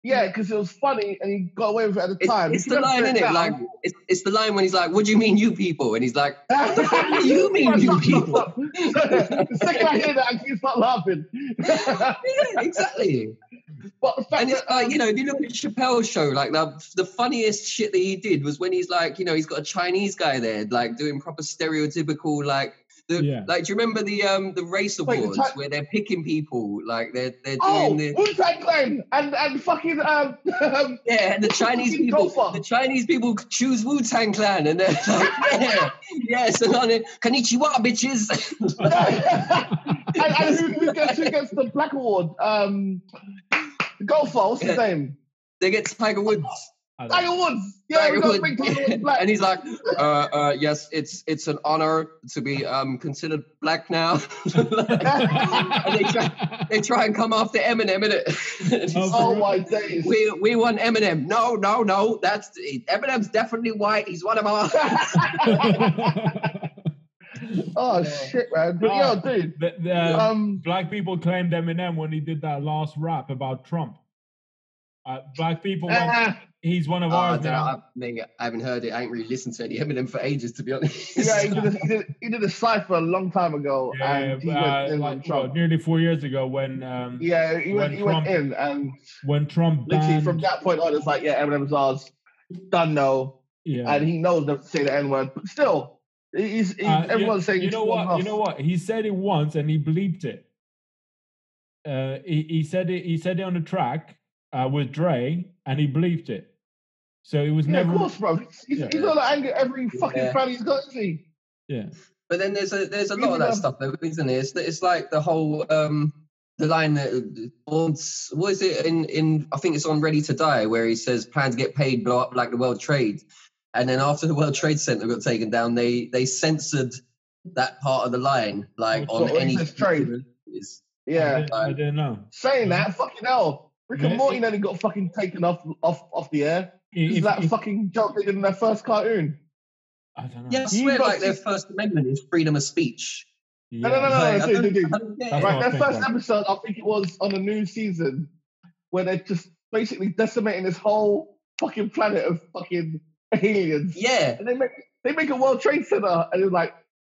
yeah, because it was funny and he got away with it at the It's, time. it's If the line sit in it, down- like it's, it's the line when he's like, "What do you mean, you people?" And he's like, "What the fuck do you mean, you Stop, stop, people?" stop. the second I hear that, I can start laughing. Yeah, exactly. but the fact And it's that, like, um, you know, if you look at Chappelle's show, like the the funniest shit that he did was when he's like, you know, he's got a Chinese guy there, like doing proper stereotypical, like the Yeah. like. Do you remember the um the race Wait, the awards where they're picking people, like they're they're doing oh, the Wu Tang Clan and and fucking um, um yeah, and the Chinese people, gopher. the Chinese people choose Wu Tang Clan, and they're like, yeah, yes, and on it, Konnichiwa, bitches. and, and who, who gets who gets the Black Award? Um, the golfer, what's his Yeah. name? they get Tiger Woods. I don't. Tiger Woods. Yeah, Tiger we got Woods. big Tiger Woods black. and he's like, uh, uh, yes, it's it's an honor to be um, considered black now. and they try, they try and come after Eminem in it. oh my days. we we want Eminem. No, no, no. That's Eminem's definitely white. He's one of our. oh Yeah. shit, man. But Oh. yo, dude. The- the, Um, black people claimed Eminem when he did that last rap about Trump. Uh, black people, went, ah, he's one of I, ours don't know, now. I, mean, I haven't heard it. I ain't really listened to any Eminem for ages, to be honest. yeah, he did, a, he, did, he did a cipher a long time ago, Yeah, and he uh, went in like what, Trump. nearly four years ago when um, Yeah, he went, when he went Trump in, and when Trump literally from that point on, it's like, yeah, Eminem's ours. Done, no. yeah. And he knows not to say the N word, but still, he's, he's Uh, everyone's saying you know falling what? You know what? He said it once and he bleeped it. Uh, he, he said it. He said it on the track uh, with Dre, and he believed it. So it was Yeah, never. of course, bro. He's, Yeah. he's gonna anger every fucking Yeah. fan he's got, isn't he? Yeah, But then there's a there's a lot of that stuff though, isn't there? It's, it's like the whole um the line that wants what is it in in I think it's on Ready to Die where he says plan to get paid, blow up like the World Trade, and then after the World Trade Center got taken down, they they censored that part of the line like on any. trade. Yeah. didn't, I didn't know. Saying that, fucking hell. Rick Yeah. and Morty nearly got fucking taken off off off the air. Is that if- fucking joke they did in their first cartoon? I don't know. Yeah, I You swear, got like their to- First Amendment is freedom of speech. No, no, no, no. Like, I so they don't- do. I don't get That's it. what Right, their first of. episode, I think it was on a new season, where they're just basically decimating this whole fucking planet of fucking aliens. Yeah, And they make they make a World Trade Center, and it's like,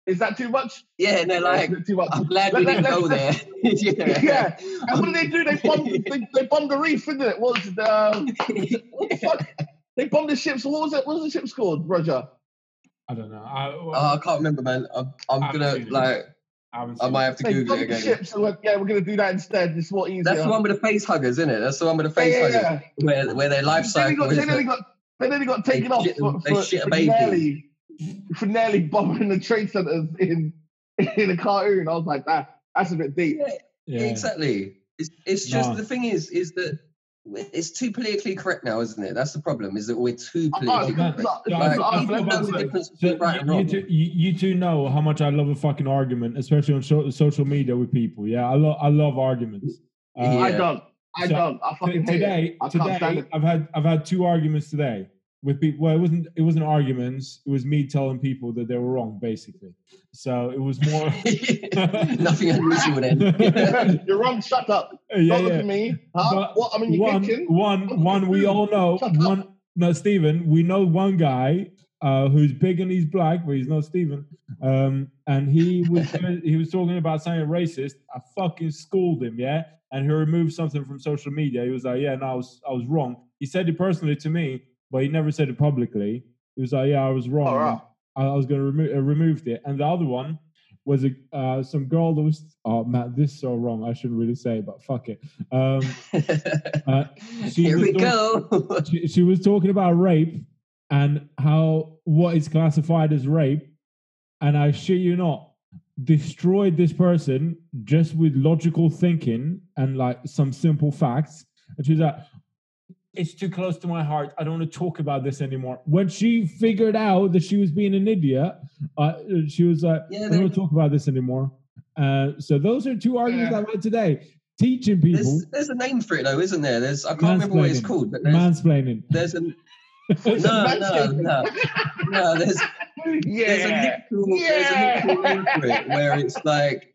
is that too much? yeah, no, like, too much. I'm glad we didn't go there. let's- yeah. And what did they do? They bombed, they, they bombed the reef, didn't it? What was it? Uh, what the fuck? They bombed the ships. What was it? What was the ship's called, Roger? I don't know. I, Oh, I can't remember, man. I'm, I'm gonna like. I, haven't I might it. have to They Google it again. ship, so we're, yeah, we're gonna do that instead. It's more easier. That's the one with the face huggers, isn't it? That's the one with the face yeah, yeah, huggers, yeah. where where their life They nearly got, is. they nearly that- got, they nearly got taken They off shit- for, they for, shit a for baby. Nearly, for nearly bombing the trade centers in in a cartoon. I was like, that that's a bit deep. Yeah, Yeah. Exactly. It's it's just No. the thing is is that it's too politically correct now, isn't it? That's the problem. Is that we're too Oh, politically correct. it's- Yeah, Like, it's- I- people I- know the I- difference So between right and you, you, two, you, you two know how much I love a fucking argument, especially on so, social media with people. Yeah, I love I love arguments. Uh, Yeah. I don't. I So, don't. I t- fucking hate it. today, I today. I've had I've had two arguments today with people. Well, it wasn't it wasn't arguments. It was me telling people that they were wrong, basically. So it was more. Nothing unusual then. You're wrong. Shut up. yeah, Don't look yeah. at me. Huh? But what? I'm in your one, kitchen. one, one. We all know Shut up. one. No, Stephen. We know one guy uh, who's big and he's black, but he's not Stephen. Um, and he was he was talking about saying racist. I fucking schooled him, yeah. And he removed something from social media. He was like, "Yeah, no, I was I was wrong." He said it personally to me, but he never said it publicly. He was like, "Yeah, I was wrong. Right. I, I was going to remove uh, removed it." And the other one was a uh, some girl that was oh man, this is so wrong. I shouldn't really say, but fuck it. Um, uh, she Here we go. she, she was talking about rape and how what is classified as rape and i shit you not destroyed this person just with logical thinking and like some simple facts and she's like it's too close to my heart i don't want to talk about this anymore when she figured out that she was being an idiot uh, she was like Yeah, i don't want to talk about this anymore uh, so those are two arguments Yeah. i've had today teaching people There's, there's a name for it though, isn't there? There's I can't remember what it's called, but there's mansplaining there's a no It's a no no no. There's there's a yeah. there's a literal name for it where it's like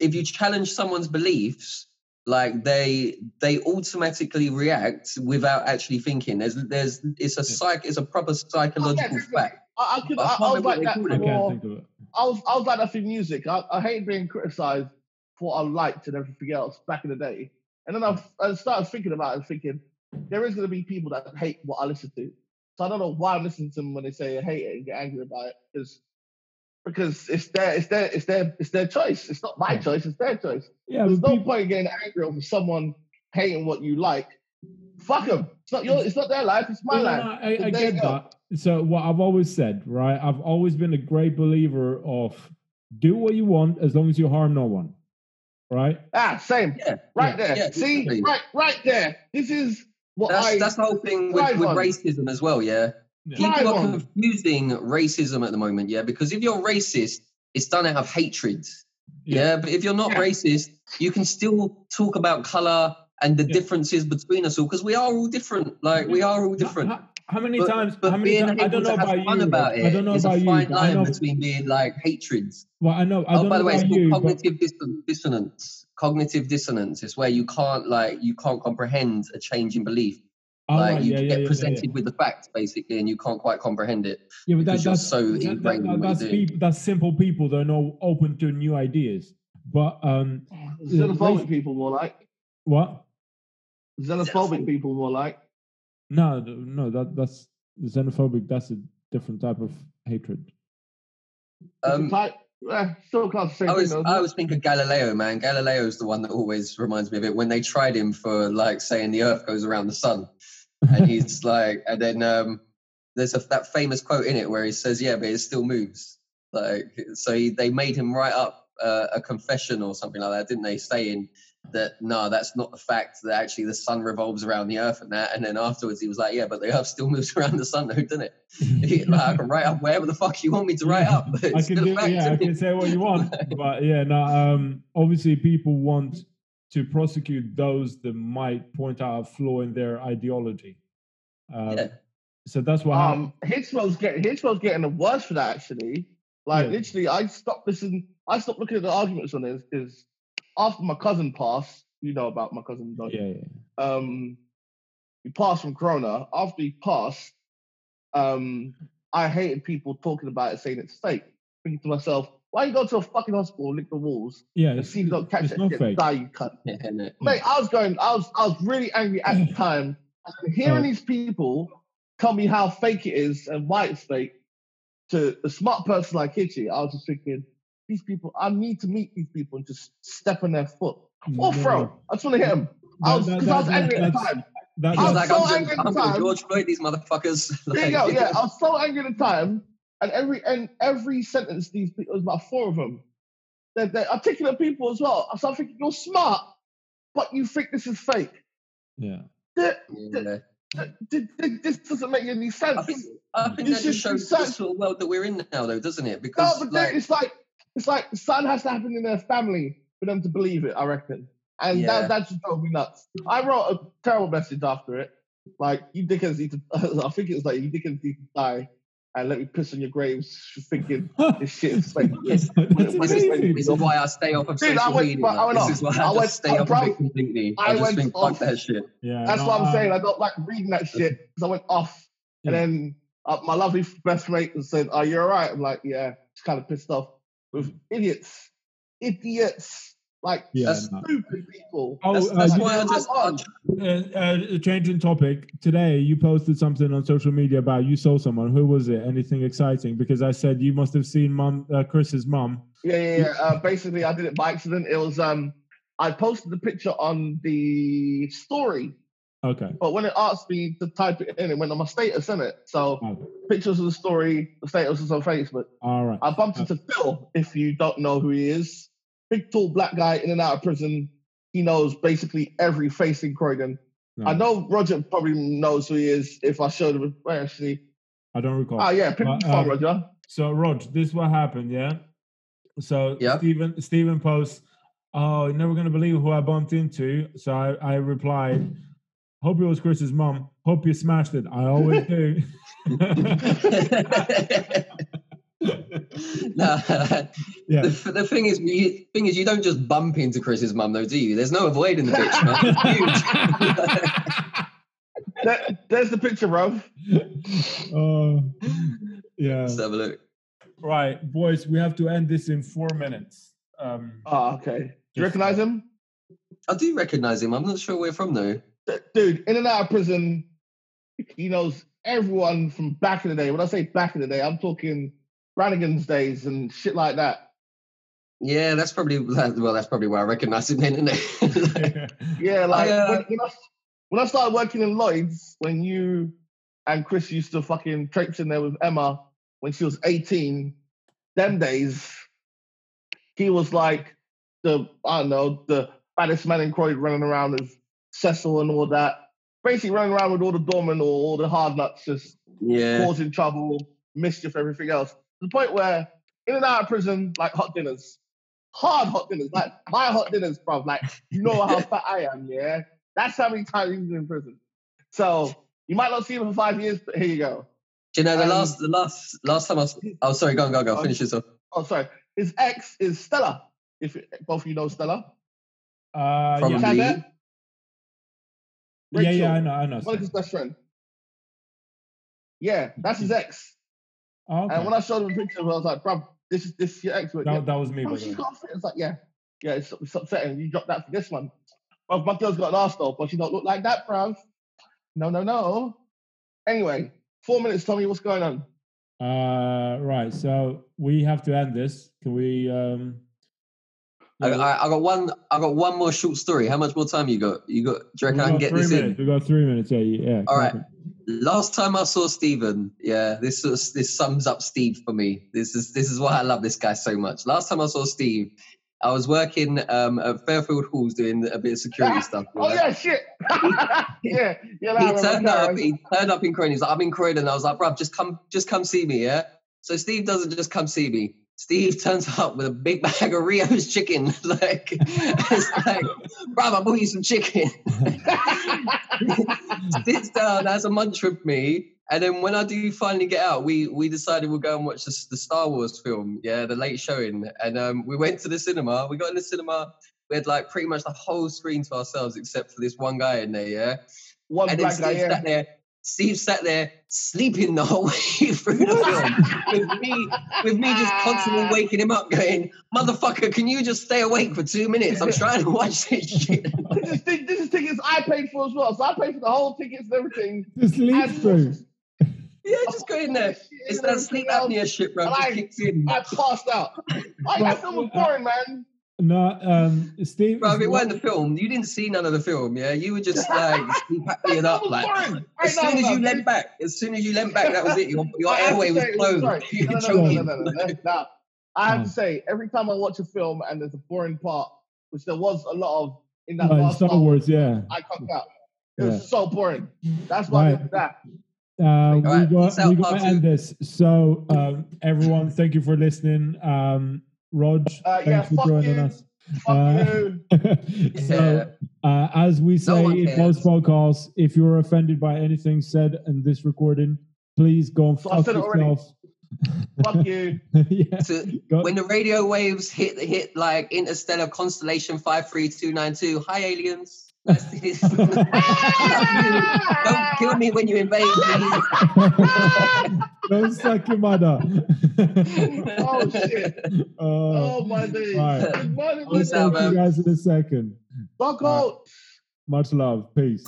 if you challenge someone's beliefs, like they they automatically react without actually thinking. There's there's it's a psych it's a proper psychological oh, there's a- fact. I, I, could, I I, I was like that they i can't for. think of it I was I was like that for music. I, I hate being criticized for what I liked and everything else back in the day. And then I, mm. I started thinking about it and thinking there is going to be people that hate what I listen to. So I don't know why I'm listening to them when they say I hate it and get angry about it because because it's their it's their it's their it's their choice. It's not my choice. It's their choice. Yeah, There's no people, point in getting angry over someone hating what you like. Fuck them. It's not your. It's not their life. It's my no, no, life. no, I, So I get go. that. So what I've always said, right? I've always been a great believer of do what you want as long as you harm no one, right? Ah, same. Yeah, Right yeah, there. yeah, See, right, right there. This is what That's I. that's the whole thing with, with racism as well, yeah. Yeah. Thrive People are on. confusing racism at the moment, yeah, because if you're racist, it's done out of hatred. Yeah. Yeah, but if you're not Yeah. racist, you can still talk about color and the Yeah. differences between us all because we are all different. Like we are all different. How, how many But, times? but how many being times? I don't know have about fun you. about it I don't know is about a you. fine but line know. between being like hatreds. Well, I know. I Oh, don't by know the way, it's called you. cognitive dis- dissonance. Cognitive dissonance. is where you can't like you can't comprehend a change in belief. Oh, like right, you yeah, get yeah, yeah, yeah, presented yeah. with the facts basically, and you can't quite comprehend it. Yeah, but that, that's so that- that- in that- what that's you're doing. people. That's simple people that are not open to new ideas. But um, Xenophobic race- people more like. what? Xenophobic people more like. No, no. That that's xenophobic. That's a different type of hatred. Um, type, eh, still class the same I was though, I was thinking Galileo, man. Galileo is the one that always reminds me of it when they tried him for like saying the Earth goes around the sun, and he's like, and then um, there's a, that famous quote in it where he says, "Yeah, but it still moves." Like, so he, they made him write up uh, a confession or something like that, didn't they? Saying that no, that's not the fact that actually the sun revolves around the Earth and that. And then afterwards, he was like, "Yeah, but the Earth still moves around the sun, though, doesn't it?" He- like, I can write up wherever the fuck you want me to write up. I can do, fact, yeah, I can say what you want, but yeah, no. Um, obviously, people want to prosecute those that might point out a flaw in their ideology. Um, Yeah. So that's what. happened. Um, Hitchell's getting Hitchell's getting the worst for that actually. Like Yeah. literally, I stopped listening. I stopped looking at the arguments on this because after my cousin passed, you know about my cousin. Don't you? yeah, yeah. um, he passed from corona. After he passed, um, I hated people talking about it, saying it's fake. Thinking to myself, why you go to a fucking hospital, lick the walls, Yeah, and see if you don't catch it's it, not get die, you cunt. Yeah, innit? Mate, I was going, I was, I was really angry at the time. Hearing Oh. these people tell me how fake it is and why it's fake to a smart person like Hitchy, I was just thinking, these people. I need to meet these people and just step on their foot or No. throw. I just want to hit them. I was, That- because I was that- angry at the time. That, I was like, so I'm, angry at the I'm gonna time. George Floyd these motherfuckers. There you go. Yeah, I was so angry at the time, and every and every sentence these people, there's about four of them. They're, they're articulate people as well. So I'm thinking you're smart, but you think this is fake. yeah. Th- Yeah. th- th- th- This doesn't make any sense. I think I think You that just shows the sort of world that we're in now, though, doesn't it? No, Because but like, it's like it's like something has to happen in their family for them to believe it. I reckon, and Yeah. that that just drove me nuts. I wrote a terrible message after it, like you dickens need to. I think it was like you dickens need to die, and let me piss on your graves, thinking this shit is fake. Yes. This is- this amazing. is why I stay off of Dude, I social went- media. I went this off. is why I I, went just stay off, off bro. of it completely. I, I just went think off. fuck that shit. Yeah, That's no, what I'm I- saying. I don't like reading that shit because I went off, and then uh, my lovely best mate said, "Are you all right?" I'm like, "Yeah." Just kind of pissed off with idiots, idiots, like Yeah, That's- no. stupid people. Oh, That's, uh, that's you- why I just. Uh, uh, changing topic. Today, you posted something on social media about you saw someone. Who was it? Anything exciting? Because I said you must have seen mum, uh, Chris's mum. Yeah, yeah, yeah. Uh, basically, I did it by accident. It was um, I posted the picture on the story, Okay. but when it asked me to type it in, it went on my status, in it. So Oh, pictures of the story, the status was on Facebook. all right. I bumped into Phil, if you don't know who he is. Big, tall, black guy in and out of prison. He knows basically every face in Croydon. No, I know Roger probably knows who he is if I showed him. Well, actually, I don't recall. oh yeah, pick Uh, phone, um, Roger. So, Rog, this is what happened, yeah? So, Yep. Stephen, Stephen posts, Oh, you're never going to believe who I bumped into. So I, I replied, Hope it was Chris's mum. Hope you smashed it. I always do. no, yeah. the, the thing is, you, thing is, you don't just bump into Chris's mum, though, do you? There's no avoiding the bitch, man. It's huge. There- there's the picture, bro. Oh, yeah. Let's have a look. Right, boys, we have to end this in four minutes. Um, Oh, okay. Do you recognize him? I do recognise him. I'm not sure where from though. D- Dude, in and out of prison, he knows everyone from back in the day. When I say back in the day, I'm talking Brannigan's days and shit like that. Yeah, that's probably well. That's probably where I recognise him. Then, isn't it? Yeah, like uh, when, when, I, when I started working in Lloyd's, when you and Chris used to fucking traipse in there with Emma when she was 18, them days, he was like the, I don't know, the baddest man in Croydon running around with Cecil and all that. Basically running around with all the doormen or all the hard nuts, just yeah, causing trouble, mischief, everything else. To the point where in and out of prison, like hot dinners, hard hot dinners, like my hot dinners, bro. Like you know how fat I am, yeah. That's how many times he was in prison. So you might not see him for five years, but here you go. Do you know the Um, last, the last, last time I was? Oh, sorry, go on, go on, go. on. Finish this off. Oh, sorry. His ex is Stella. If both of you know Stella, uh, From yeah. Can Lee. that? yeah, yeah, I know, I know. Monica's best friend. Yeah, that's his ex. Oh, okay. And when I showed him a picture, I was like, "Bro, this is this is your ex." He went, "Yeah." that, that was me, Oh, by the she's way. got a fit. It's like, yeah, yeah, it's, it's upsetting. You dropped that for this one. Well, my girl's got an arse though, but she don't look like that, bruv. No, no, no. Anyway, four minutes, Tommy. What's going on? Uh, right, so we have to end this. Can we? Um, I, I, I got one. I got one more short story. How much more time you got? You got? Do you reckon I can got get three this minutes. in? We got three minutes. Yeah, yeah. All right. okay. Last time I saw Stephen, yeah, this this sums up Steve for me. This is this is why I love this guy so much. Last time I saw Steve, I was working um, at Fairfield Halls doing a bit of security stuff. Oh right? yeah, shit. yeah, yeah. He turned up. He turned up in Croydon. He's like, "I'm in Croydon." I was like, "Bruv, just come, just come see me." Yeah. So Steve doesn't just come see me. Steve turns up with a big bag of Rio's chicken. like, it's like, "Bruv, I bought you some chicken." Sits down, has a munch with me, and then when I do finally get out, we we decided we'll go and watch the, the Star Wars film, yeah, the late showing, and um, we went to the cinema. We got in the cinema. We had like pretty much the whole screen to ourselves, except for this one guy in there, yeah. One And black guy, yeah. there. Steve sat there sleeping the whole way through the film with me, with me just constantly waking him up, going, "Motherfucker, can you just stay awake for two minutes? I'm trying to watch this shit." This is, this is tickets I paid for as well. So I paid for the whole tickets and everything. Just sleep And through. Yeah, just go in there. Oh, it's that sleep apnea shit, bro. Just Like- kicks in. I passed out. I that film was boring, man. No, um, Steve. Bro, it wasn't the film. You didn't see none of the film, yeah? You were just like sleep apnea up. Like, as soon as you leant back, as soon as you leant back, that was it. Your, your I have to airway was closed. No. I have Oh. to say, every time I watch a film and there's a boring part, which there was a lot of in that in last Star Wars, yeah. I cut out. It was so boring. That's why I Right. did that. Uh, we got we got to end this. So, um, everyone, thank you for listening. Rog, Uh, thanks yeah, for fuck joining you. us. Fuck Uh, you. so, uh, as we say one in cares. most podcasts, if you're offended by anything said in this recording, please go and So fuck said already. yourself. Fuck you. yeah. So when the radio waves hit the hit like interstellar constellation five three two nine two, hi aliens. Nice to hear- Don't kill me when you invade me. Don't suck your mother. Oh, shit. Uh, Oh my days. Right. Good morning, I'll Peace out, talk to you guys in a second. Fuck Right. out. Much love. Peace.